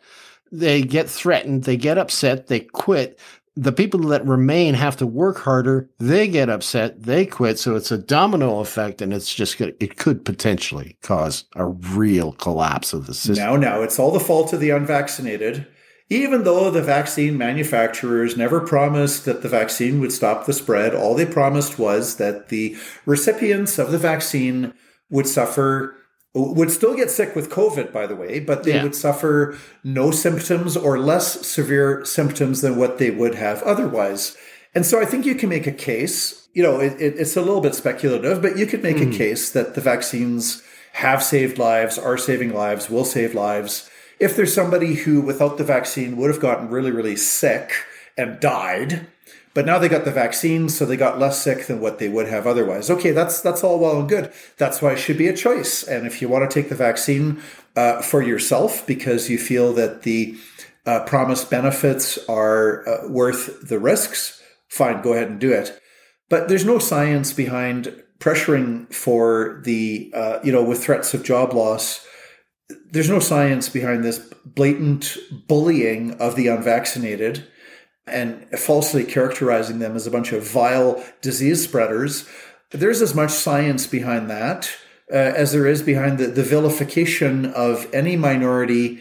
they get threatened, they get upset, they quit. The people that remain have to work harder. They get upset, they quit. So it's a domino effect, and it's just it could potentially cause a real collapse of the system. Now, now it's all the fault of the unvaccinated even though the vaccine manufacturers never promised that the vaccine would stop the spread, all they promised was that the recipients of the vaccine would suffer would still get sick with COVID, by the way, but they yeah. would suffer no symptoms or less severe symptoms than what they would have otherwise. And so I think you can make a case, you know, it, it, it's a little bit speculative, but you could make mm. a hmm. case that the vaccines have saved lives, are saving lives, will save lives if there's somebody who, without the vaccine, would have gotten really, really sick and died, but now they got the vaccine, so they got less sick than what they would have otherwise. Okay, that's that's all well and good. That's why it should be a choice. And if you want to take the vaccine uh, for yourself because you feel that the uh, promised benefits are uh, worth the risks, fine, go ahead and do it. But there's no science behind pressuring for the uh, you know with threats of job loss there's no science behind this blatant bullying of the unvaccinated and falsely characterizing them as a bunch of vile disease spreaders. There's as much science behind that uh, as there is behind the, the vilification of any minority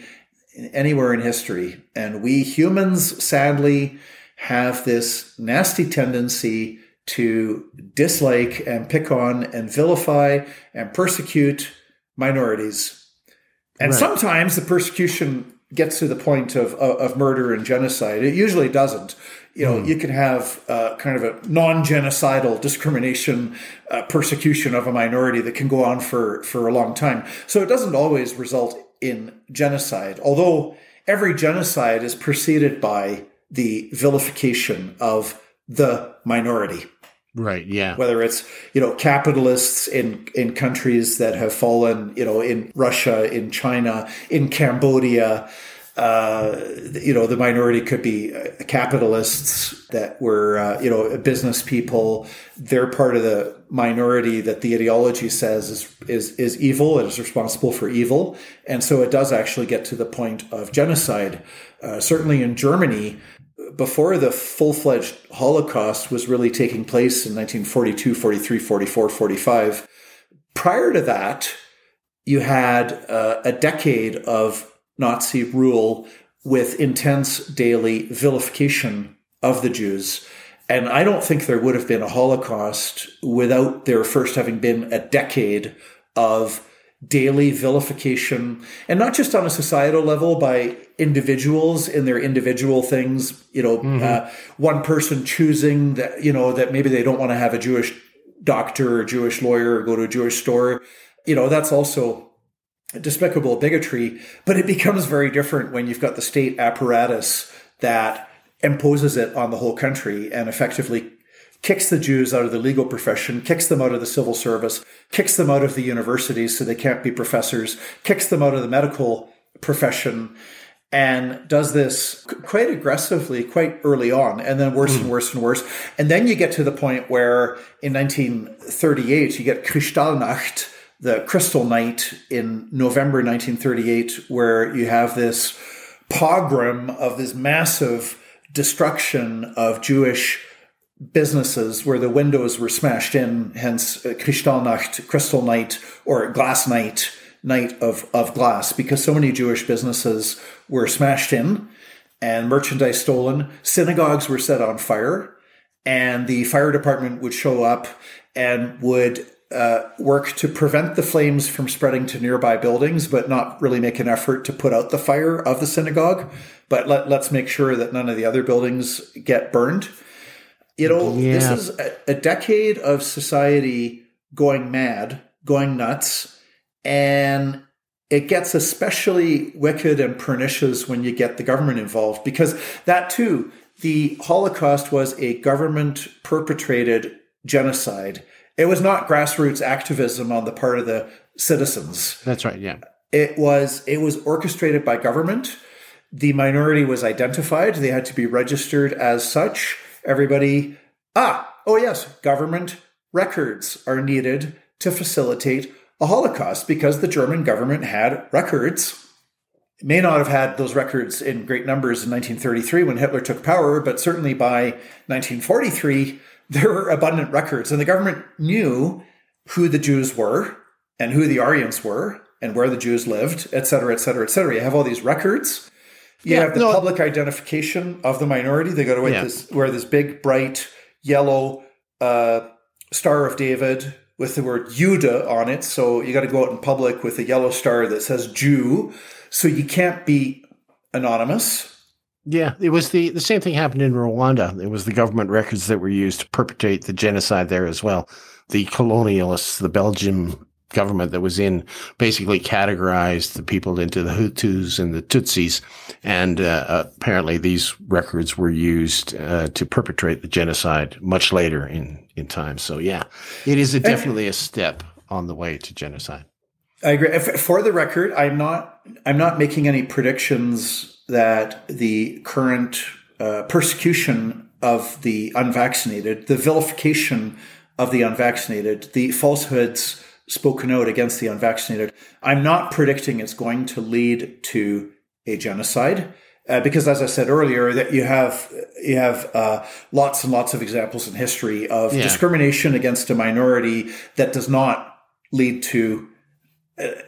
anywhere in history. And we humans, sadly, have this nasty tendency to dislike and pick on and vilify and persecute minorities and right. sometimes the persecution gets to the point of, of, of murder and genocide. It usually doesn't. You know, mm. you can have uh, kind of a non-genocidal discrimination, uh, persecution of a minority that can go on for for a long time. So it doesn't always result in genocide. Although every genocide is preceded by the vilification of the minority. Right. Yeah. Whether it's you know capitalists in in countries that have fallen, you know, in Russia, in China, in Cambodia. Uh, you know, the minority could be uh, capitalists that were, uh, you know, business people. They're part of the minority that the ideology says is, is, is evil and is responsible for evil. And so it does actually get to the point of genocide. Uh, certainly in Germany, before the full fledged Holocaust was really taking place in 1942, 43, 44, 45, prior to that, you had uh, a decade of Nazi rule with intense daily vilification of the Jews. And I don't think there would have been a Holocaust without there first having been a decade of daily vilification, and not just on a societal level by individuals in their individual things. You know, mm-hmm. uh, one person choosing that you know that maybe they don't want to have a Jewish doctor or Jewish lawyer or go to a Jewish store. You know, that's also despicable bigotry. But it *laughs* becomes very different when you've got the state apparatus that imposes it on the whole country and effectively kicks the Jews out of the legal profession, kicks them out of the civil service, kicks them out of the universities so they can't be professors, kicks them out of the medical profession, and does this quite aggressively, quite early on, and then worse mm. and worse and worse. And then you get to the point where in 1938, you get Kristallnacht, the Crystal Night in November 1938, where you have this pogrom of this massive destruction of Jewish businesses where the windows were smashed in, hence uh, Kristallnacht, Crystal Night, or Glass Night, night of, of glass because so many Jewish businesses were smashed in and merchandise stolen. Synagogues were set on fire, and the fire department would show up and would uh, work to prevent the flames from spreading to nearby buildings, but not really make an effort to put out the fire of the synagogue. But let, let's make sure that none of the other buildings get burned. You know, yeah. this is a, a decade of society going mad, going nuts, and it gets especially wicked and pernicious when you get the government involved because that too, the Holocaust was a government perpetrated genocide. It was not grassroots activism on the part of the citizens. That's right, yeah. It was it was orchestrated by government. The minority was identified. They had to be registered as such. Everybody, ah, oh yes, government records are needed to facilitate a Holocaust because the German government had records. It may not have had those records in great numbers in 1933 when Hitler took power, but certainly by 1943, there were abundant records. And the government knew who the Jews were and who the Aryans were and where the Jews lived, et cetera, et cetera, et cetera. You have all these records. You yeah, have the no, public identification of the minority. They go to yeah. this, wear this big, bright, yellow uh, Star of David with the word Jude on it. So you got to go out in public with a yellow star that says Jew. So you can't be anonymous. Yeah, it was the, the same thing happened in Rwanda. It was the government records that were used to perpetrate the genocide there as well. The colonialists, the Belgian government that was in basically categorized the people into the Hutus and the Tutsis. And uh, apparently these records were used uh, to perpetrate the genocide much later in, in time. So, yeah, it is a, definitely a step on the way to genocide. I agree. For the record, I'm not I'm not making any predictions that the current uh, persecution of the unvaccinated, the vilification of the unvaccinated, the falsehoods spoken out against the unvaccinated. I'm not predicting it's going to lead to a genocide. Uh, because as I said earlier, that you have you have uh, lots and lots of examples in history of yeah. discrimination against a minority that does not lead to a,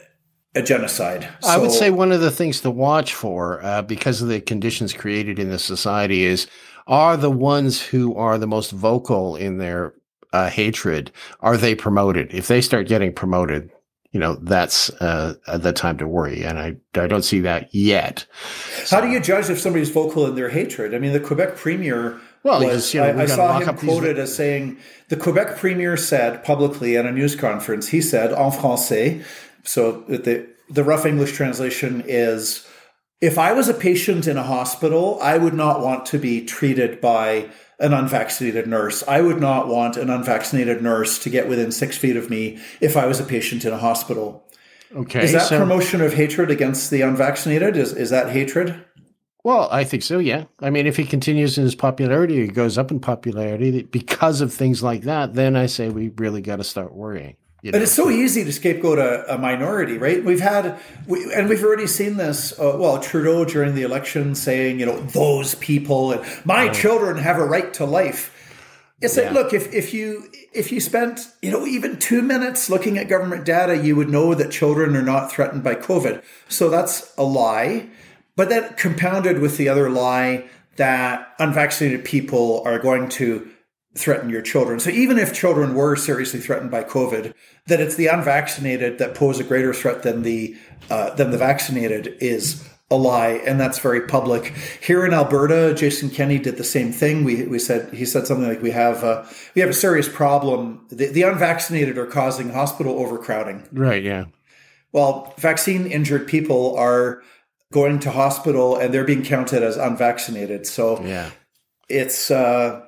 a genocide. So, I would say one of the things to watch for, uh, because of the conditions created in the society, is are the ones who are the most vocal in their uh, hatred, are they promoted? If they start getting promoted, you know, that's uh, the time to worry. And I, I don't see that yet. So. How do you judge if somebody's vocal in their hatred? I mean, the Quebec premier well, was, you know, I, I saw him quoted these... as saying, the Quebec premier said publicly at a news conference, he said, en français, so the, the rough English translation is, if I was a patient in a hospital, I would not want to be treated by an unvaccinated nurse. I would not want an unvaccinated nurse to get within six feet of me if I was a patient in a hospital. Okay. Is that so, promotion of hatred against the unvaccinated? Is is that hatred? Well, I think so, yeah. I mean, if he continues in his popularity, he goes up in popularity because of things like that, then I say we really got to start worrying. You know, but it's so easy to scapegoat a, a minority, right? We've had, we, and we've already seen this. Uh, well, Trudeau during the election saying, you know, those people and my oh. children have a right to life. It's yeah. like, look, if, if you if you spent you know even two minutes looking at government data, you would know that children are not threatened by COVID. So that's a lie. But then compounded with the other lie that unvaccinated people are going to threaten your children. So even if children were seriously threatened by COVID, that it's the unvaccinated that pose a greater threat than the uh, than the vaccinated is a lie, and that's very public. Here in Alberta, Jason Kenney did the same thing. We, we said he said something like we have uh, we have a serious problem. The, the unvaccinated are causing hospital overcrowding. Right. Yeah. Well, vaccine injured people are going to hospital and they're being counted as unvaccinated. So yeah, it's. Uh,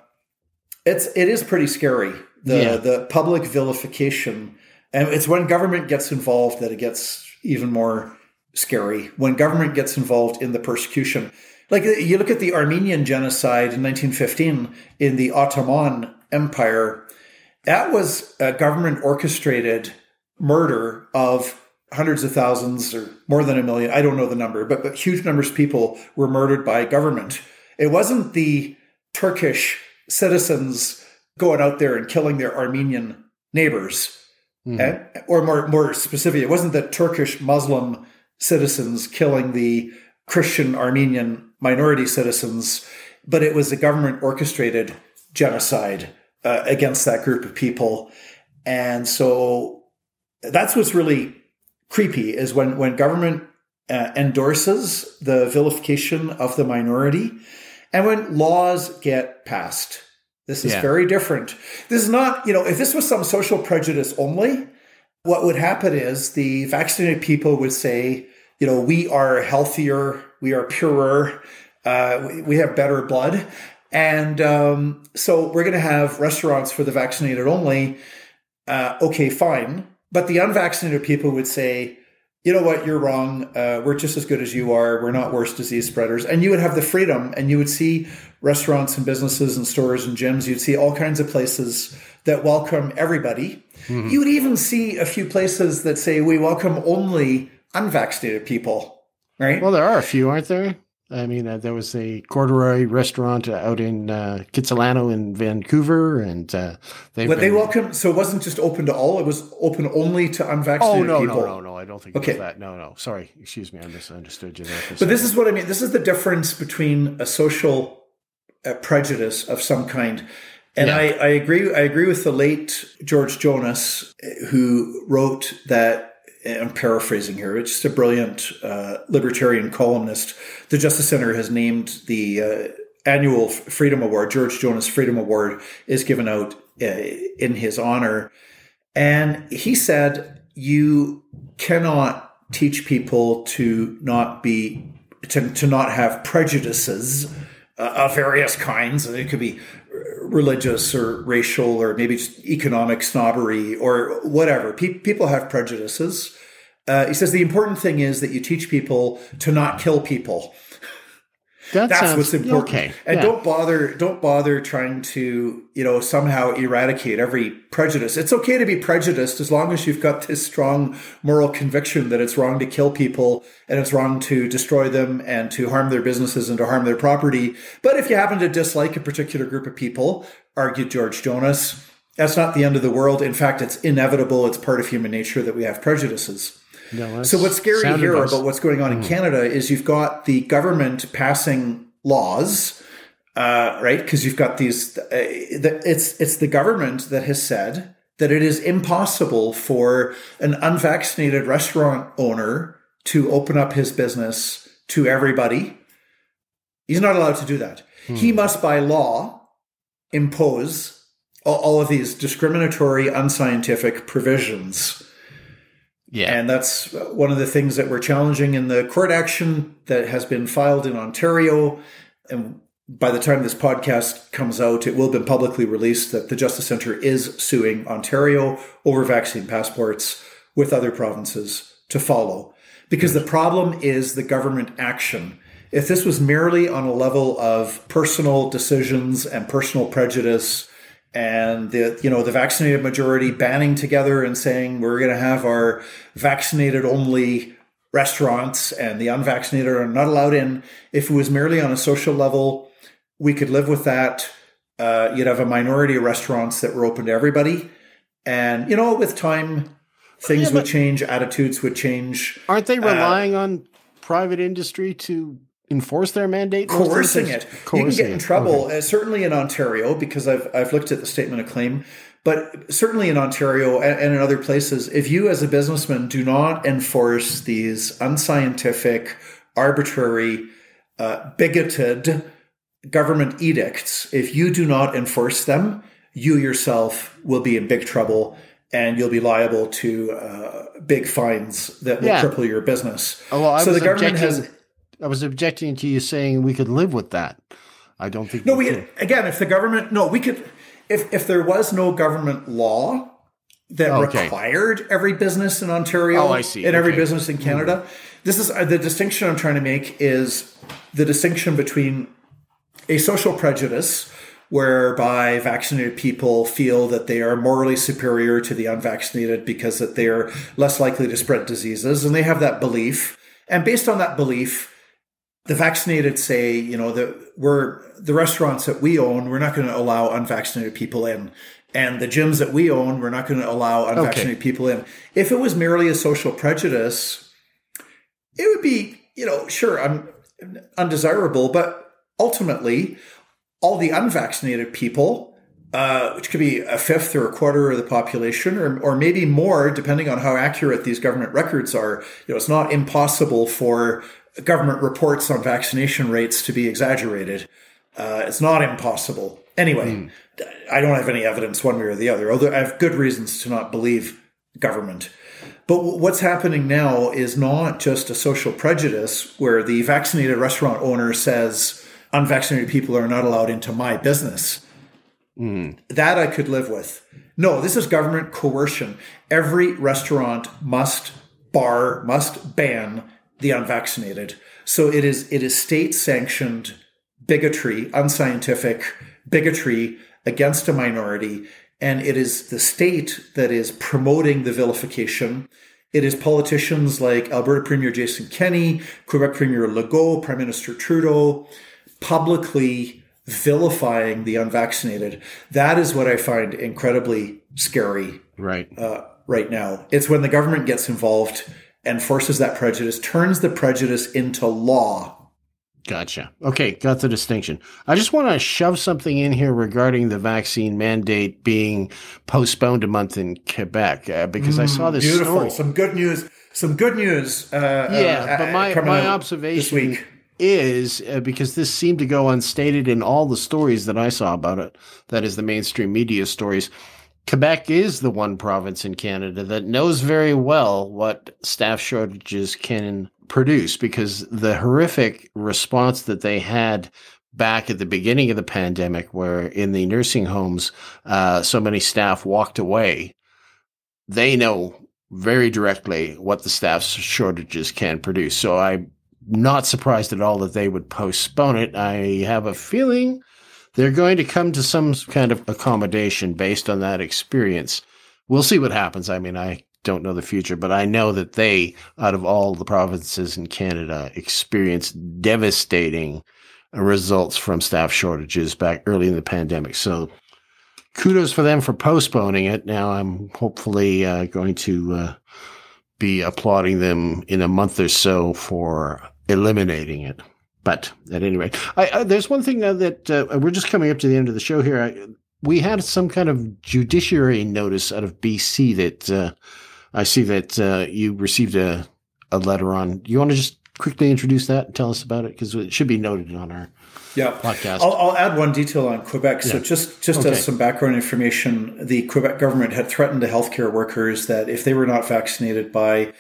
it's it is pretty scary the yeah. the public vilification, and it's when government gets involved that it gets even more scary. When government gets involved in the persecution, like uh, you look at the Armenian genocide in 1915 in the Ottoman Empire, that was a government orchestrated murder of hundreds of thousands or more than a million. I don't know the number, but, but huge numbers of people were murdered by government. It wasn't the Turkish citizens going out there and killing their Armenian neighbors. mm-hmm. and, or more more specific, it wasn't the Turkish Muslim citizens killing the Christian Armenian minority citizens, but it was a government orchestrated genocide uh, against that group of people. And so that's what's really creepy is when, when government uh, endorses the vilification of the minority and when laws get passed. This is yeah. very different. This is not, you know, if this was some social prejudice only, what would happen is the vaccinated people would say, you know, we are healthier, we are purer, uh, we have better blood. And um, so we're going to have restaurants for the vaccinated only. Uh, okay, fine. But the unvaccinated people would say, you know what, you're wrong. Uh, we're just as good as you are. We're not worse disease spreaders. And you would have the freedom and you would see restaurants and businesses and stores and gyms. You'd see all kinds of places that welcome everybody. Mm-hmm. You would even see a few places that say, we welcome only unvaccinated people, right? Well, there are a few, aren't there? I mean, uh, there was a corduroy restaurant out in uh, Kitsilano in Vancouver, and uh, they. But they welcome. So it wasn't just open to all; it was open only to unvaccinated people. Oh no, people. no, no, no! I don't think okay. that. No, no. Sorry, excuse me. I misunderstood you there. but this is what I mean. This is the difference between a social uh, prejudice of some kind. And yeah. I, I agree. I agree with the late George Jonas, who wrote that I'm paraphrasing here, it's just a brilliant uh, libertarian columnist. The Justice Center has named the uh, annual Freedom Award, George Jonas Freedom Award, is given out uh, in his honor. And he said, You cannot teach people to not be, to, to not have prejudices uh, of various kinds. It could be religious or racial or maybe just economic snobbery or whatever. Pe- people have prejudices. Uh, he says the important thing is that you teach people to not kill people. That That's sounds, what's important. Okay. And yeah. don't bother don't bother trying to, you know, somehow eradicate every prejudice. It's okay to be prejudiced as long as you've got this strong moral conviction that it's wrong to kill people and it's wrong to destroy them and to harm their businesses and to harm their property. But if you happen to dislike a particular group of people, argued George Jonas, that's not the end of the world. In fact, it's inevitable. It's part of human nature that we have prejudices. No, so what's scary here advice. about what's going on mm. in Canada is you've got the government passing laws, uh, right? Because you've got these. Uh, it's it's the government that has said that it is impossible for an unvaccinated restaurant owner to open up his business to everybody. He's not allowed to do that. Hmm. He must, by law, impose all of these discriminatory, unscientific provisions yeah. And that's one of the things that we're challenging in the court action that has been filed in Ontario. And by the time this podcast comes out, it will have been publicly released that the Justice Centre is suing Ontario over vaccine passports with other provinces to follow. Because the problem is the government action. If this was merely on a level of personal decisions and personal prejudice, and the you know the vaccinated majority banning together and saying we're going to have our vaccinated only restaurants and the unvaccinated are not allowed in. If it was merely on a social level we could live with that. Uh, you'd have a minority of restaurants that were open to everybody. And you know with time things yeah, would change attitudes would change. Aren't they uh, relying uh, on private industry to enforce their mandate? Coercing it. Coercing you can get in trouble, okay. uh, certainly in Ontario, because I've, I've looked at the statement of claim, but certainly in Ontario and, and in other places, if you as a businessman do not enforce these unscientific, arbitrary, uh, bigoted government edicts, if you do not enforce them, you yourself will be in big trouble and you'll be liable to uh, big fines that will yeah. cripple your business. Oh, well, so the government has I was objecting to you saying we could live with that. I don't think. No, we, we again, if the government, no, we could, if if there was no government law that okay. required every business in Ontario, oh, I see. and every business in Canada, mm-hmm. this is uh, the distinction I'm trying to make is the distinction between a social prejudice whereby vaccinated people feel that they are morally superior to the unvaccinated because that they are less likely to spread diseases and they have that belief and based on that belief the vaccinated say, you know, that we're the restaurants that we own, we're not going to allow unvaccinated people in. And the gyms that we own, we're not going to allow unvaccinated okay. people in. If it was merely a social prejudice, it would be, you know, sure, I'm undesirable, but ultimately, all the unvaccinated people, uh, which could be a fifth or a quarter of the population, or, or maybe more, depending on how accurate these government records are. You know, it's not impossible for government reports on vaccination rates to be exaggerated. Uh, it's not impossible. Anyway, mm. I don't have any evidence one way or the other, although I have good reasons to not believe government. But what's happening now is not just a social prejudice where the vaccinated restaurant owner says unvaccinated people are not allowed into my business. Mm. That I could live with. No, this is government coercion. Every restaurant must bar, must ban the unvaccinated. So it is it is state sanctioned bigotry, unscientific bigotry against a minority. And it is the state that is promoting the vilification. It is politicians like Alberta Premier Jason Kenney, Quebec Premier Legault, Prime Minister Trudeau, publicly vilifying the unvaccinated. That is what I find incredibly scary. Right. Uh, right now, it's when the government gets involved and forces that prejudice, turns the prejudice into law. Gotcha. Okay, got the distinction. I just want to shove something in here regarding the vaccine mandate being postponed a month in Quebec uh, because mm, I saw this beautiful. Story. Some good news. Some good news. Uh, yeah, uh, but my my observation is uh, because this seemed to go unstated in all the stories that I saw about it. That is the mainstream media stories. Quebec is the one province in Canada that knows very well what staff shortages can produce because the horrific response that they had back at the beginning of the pandemic, where in the nursing homes, uh, so many staff walked away, they know very directly what the staff shortages can produce. So I'm not surprised at all that they would postpone it. I have a feeling they're going to come to some kind of accommodation based on that experience. We'll see what happens. I mean, I don't know the future, but I know that they, out of all the provinces in Canada, experienced devastating results from staff shortages back early in the pandemic. So kudos for them for postponing it. Now I'm hopefully uh, going to uh, be applauding them in a month or so for eliminating it. But at any rate, I, I, there's one thing that uh, we're just coming up to the end of the show here. I, we had some kind of judiciary notice out of BC that uh, I see that uh, you received a, a letter on. Do you want to just quickly introduce that and tell us about it? Because it should be noted on our yeah. podcast. I'll, I'll add one detail on Quebec. So yeah. just, just okay. as some background information, the Quebec government had threatened the healthcare workers that if they were not vaccinated by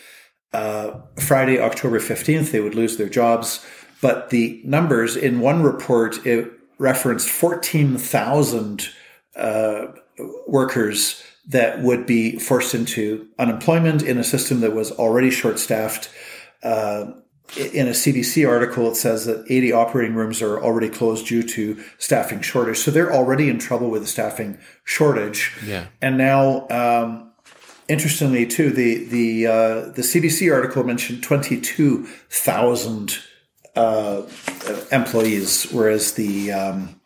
uh, Friday, October 15th, they would lose their jobs. But the numbers in one report, it referenced 14,000 uh, workers that would be forced into unemployment in a system that was already short staffed. Uh, in a CBC article, it says that 80 operating rooms are already closed due to staffing shortage. So they're already in trouble with the staffing shortage. Yeah. And now, um, interestingly, too, the the uh, the CBC article mentioned 22,000 uh, employees, whereas the um,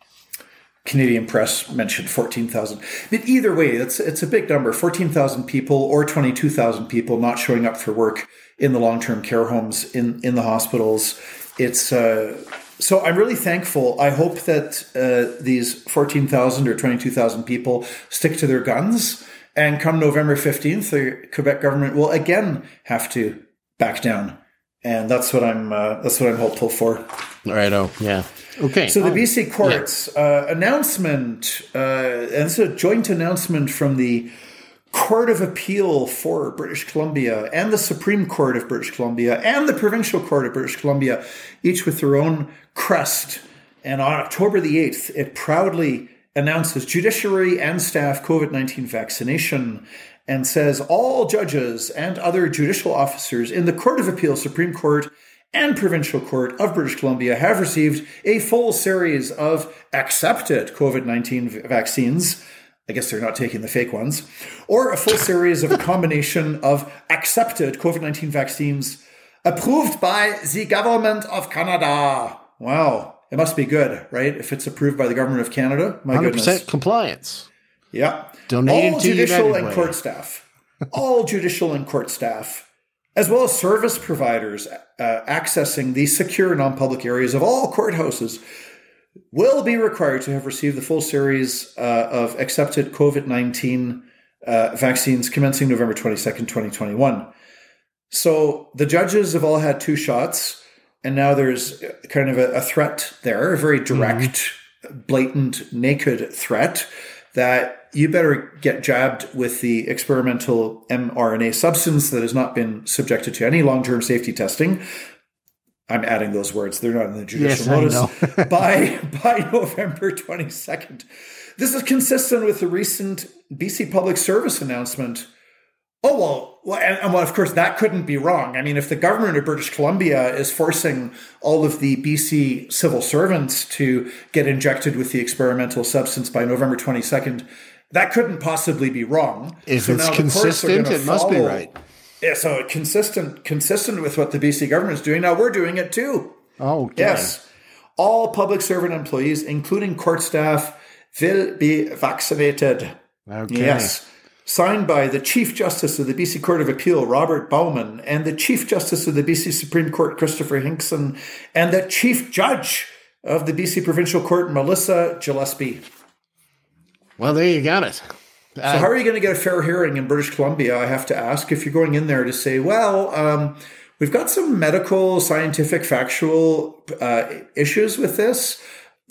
Canadian press mentioned 14,000. But either way, it's, it's a big number 14,000 people or 22,000 people not showing up for work in the long term care homes, in, in the hospitals. It's uh, so I'm really thankful. I hope that uh, these 14,000 or 22,000 people stick to their guns. And come November 15th, the Quebec government will again have to back down and that's what I'm uh, that's what I'm hopeful for. All right. Oh, yeah. Okay. So the oh, BC courts yeah. uh, announcement, uh, and it's a joint announcement from the Court of Appeal for British Columbia and the Supreme Court of British Columbia and the Provincial Court of British Columbia, each with their own crest. And on October the 8th, it proudly announces judiciary and staff COVID 19 vaccination and says all judges and other judicial officers in the Court of Appeal, Supreme Court, and Provincial Court of British Columbia have received a full series of accepted COVID 19 vaccines. I guess they're not taking the fake ones, or a full series of a combination of accepted COVID 19 vaccines approved by the government of Canada. Wow. It must be good, right? If it's approved by the government of Canada, my 100% goodness. compliance. Yeah. All judicial United and Way. court staff, all judicial and court staff, as well as service providers uh, accessing the secure non-public areas of all courthouses, will be required to have received the full series uh, of accepted COVID nineteen uh, vaccines commencing November twenty second, twenty twenty one. So the judges have all had two shots, and now there's kind of a, a threat there, a very direct, blatant, naked threat that you better get jabbed with the experimental mRNA substance that has not been subjected to any long term safety testing. I'm adding those words; they're not in the judicial Yes, notice. *laughs* *laughs* by by November 22nd. This is consistent with the recent BC Public Service announcement. Oh well, well and, and well, of course that couldn't be wrong. I mean, if the government of British Columbia is forcing all of the BC civil servants to get injected with the experimental substance by November 22nd, that couldn't possibly be wrong. If So it's now the courts are consistent, it must be right. Yeah, so consistent, consistent with what the BC government is doing. Now we're doing it too. Oh, okay. Yes. All public servant employees, including court staff, will be vaccinated. Okay. Yes. Signed by the Chief Justice of the BC Court of Appeal, Robert Bauman, and the Chief Justice of the BC Supreme Court, Christopher Hinkson, and the Chief Judge of the BC Provincial Court, Melissa Gillespie. Well, there you got it. So, how are you going to get a fair hearing in British Columbia? I have to ask. If you're going in there to say, well, um, we've got some medical, scientific, factual uh, issues with this.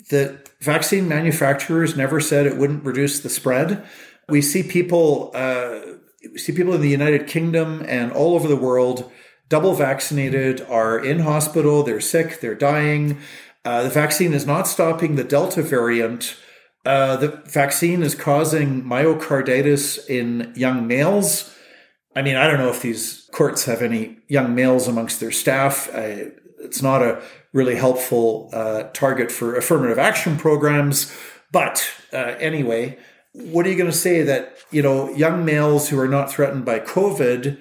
The vaccine manufacturers never said it wouldn't reduce the spread. We see people, uh, we see people in the United Kingdom and all over the world, double vaccinated, are in hospital, they're sick, they're dying. Uh, the vaccine is not stopping the Delta variant. Uh, the vaccine is causing myocarditis in young males. I mean, I don't know if these courts have any young males amongst their staff. Uh, it's not a really helpful uh, target for affirmative action programs. But uh, anyway, what are you going to say that you know young males who are not threatened by COVID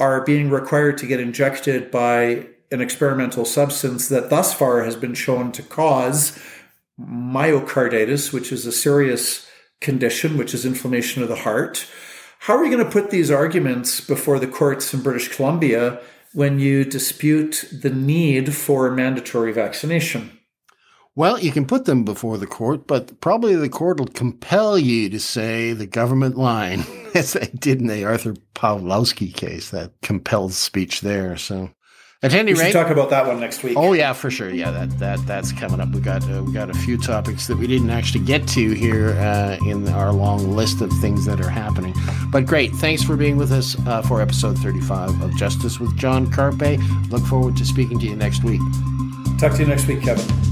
are being required to get injected by an experimental substance that thus far has been shown to cause myocarditis, which is a serious condition, which is inflammation of the heart. How are you going to put these arguments before the courts in British Columbia when you dispute the need for mandatory vaccination? Well, you can put them before the court, but probably the court will compel you to say the government line, *laughs* as they did in the Arthur Pawlowski case, that compelled speech there. So, at any We rate, talk about that one next week. Oh yeah, for sure. Yeah, that that that's coming up. We got uh, we got a few topics that we didn't actually get to here uh, in our long list of things that are happening. But great, thanks for being with us uh, for episode thirty-five of Justice with John Carpay. Look forward to speaking to you next week. Talk to you next week, Kevin.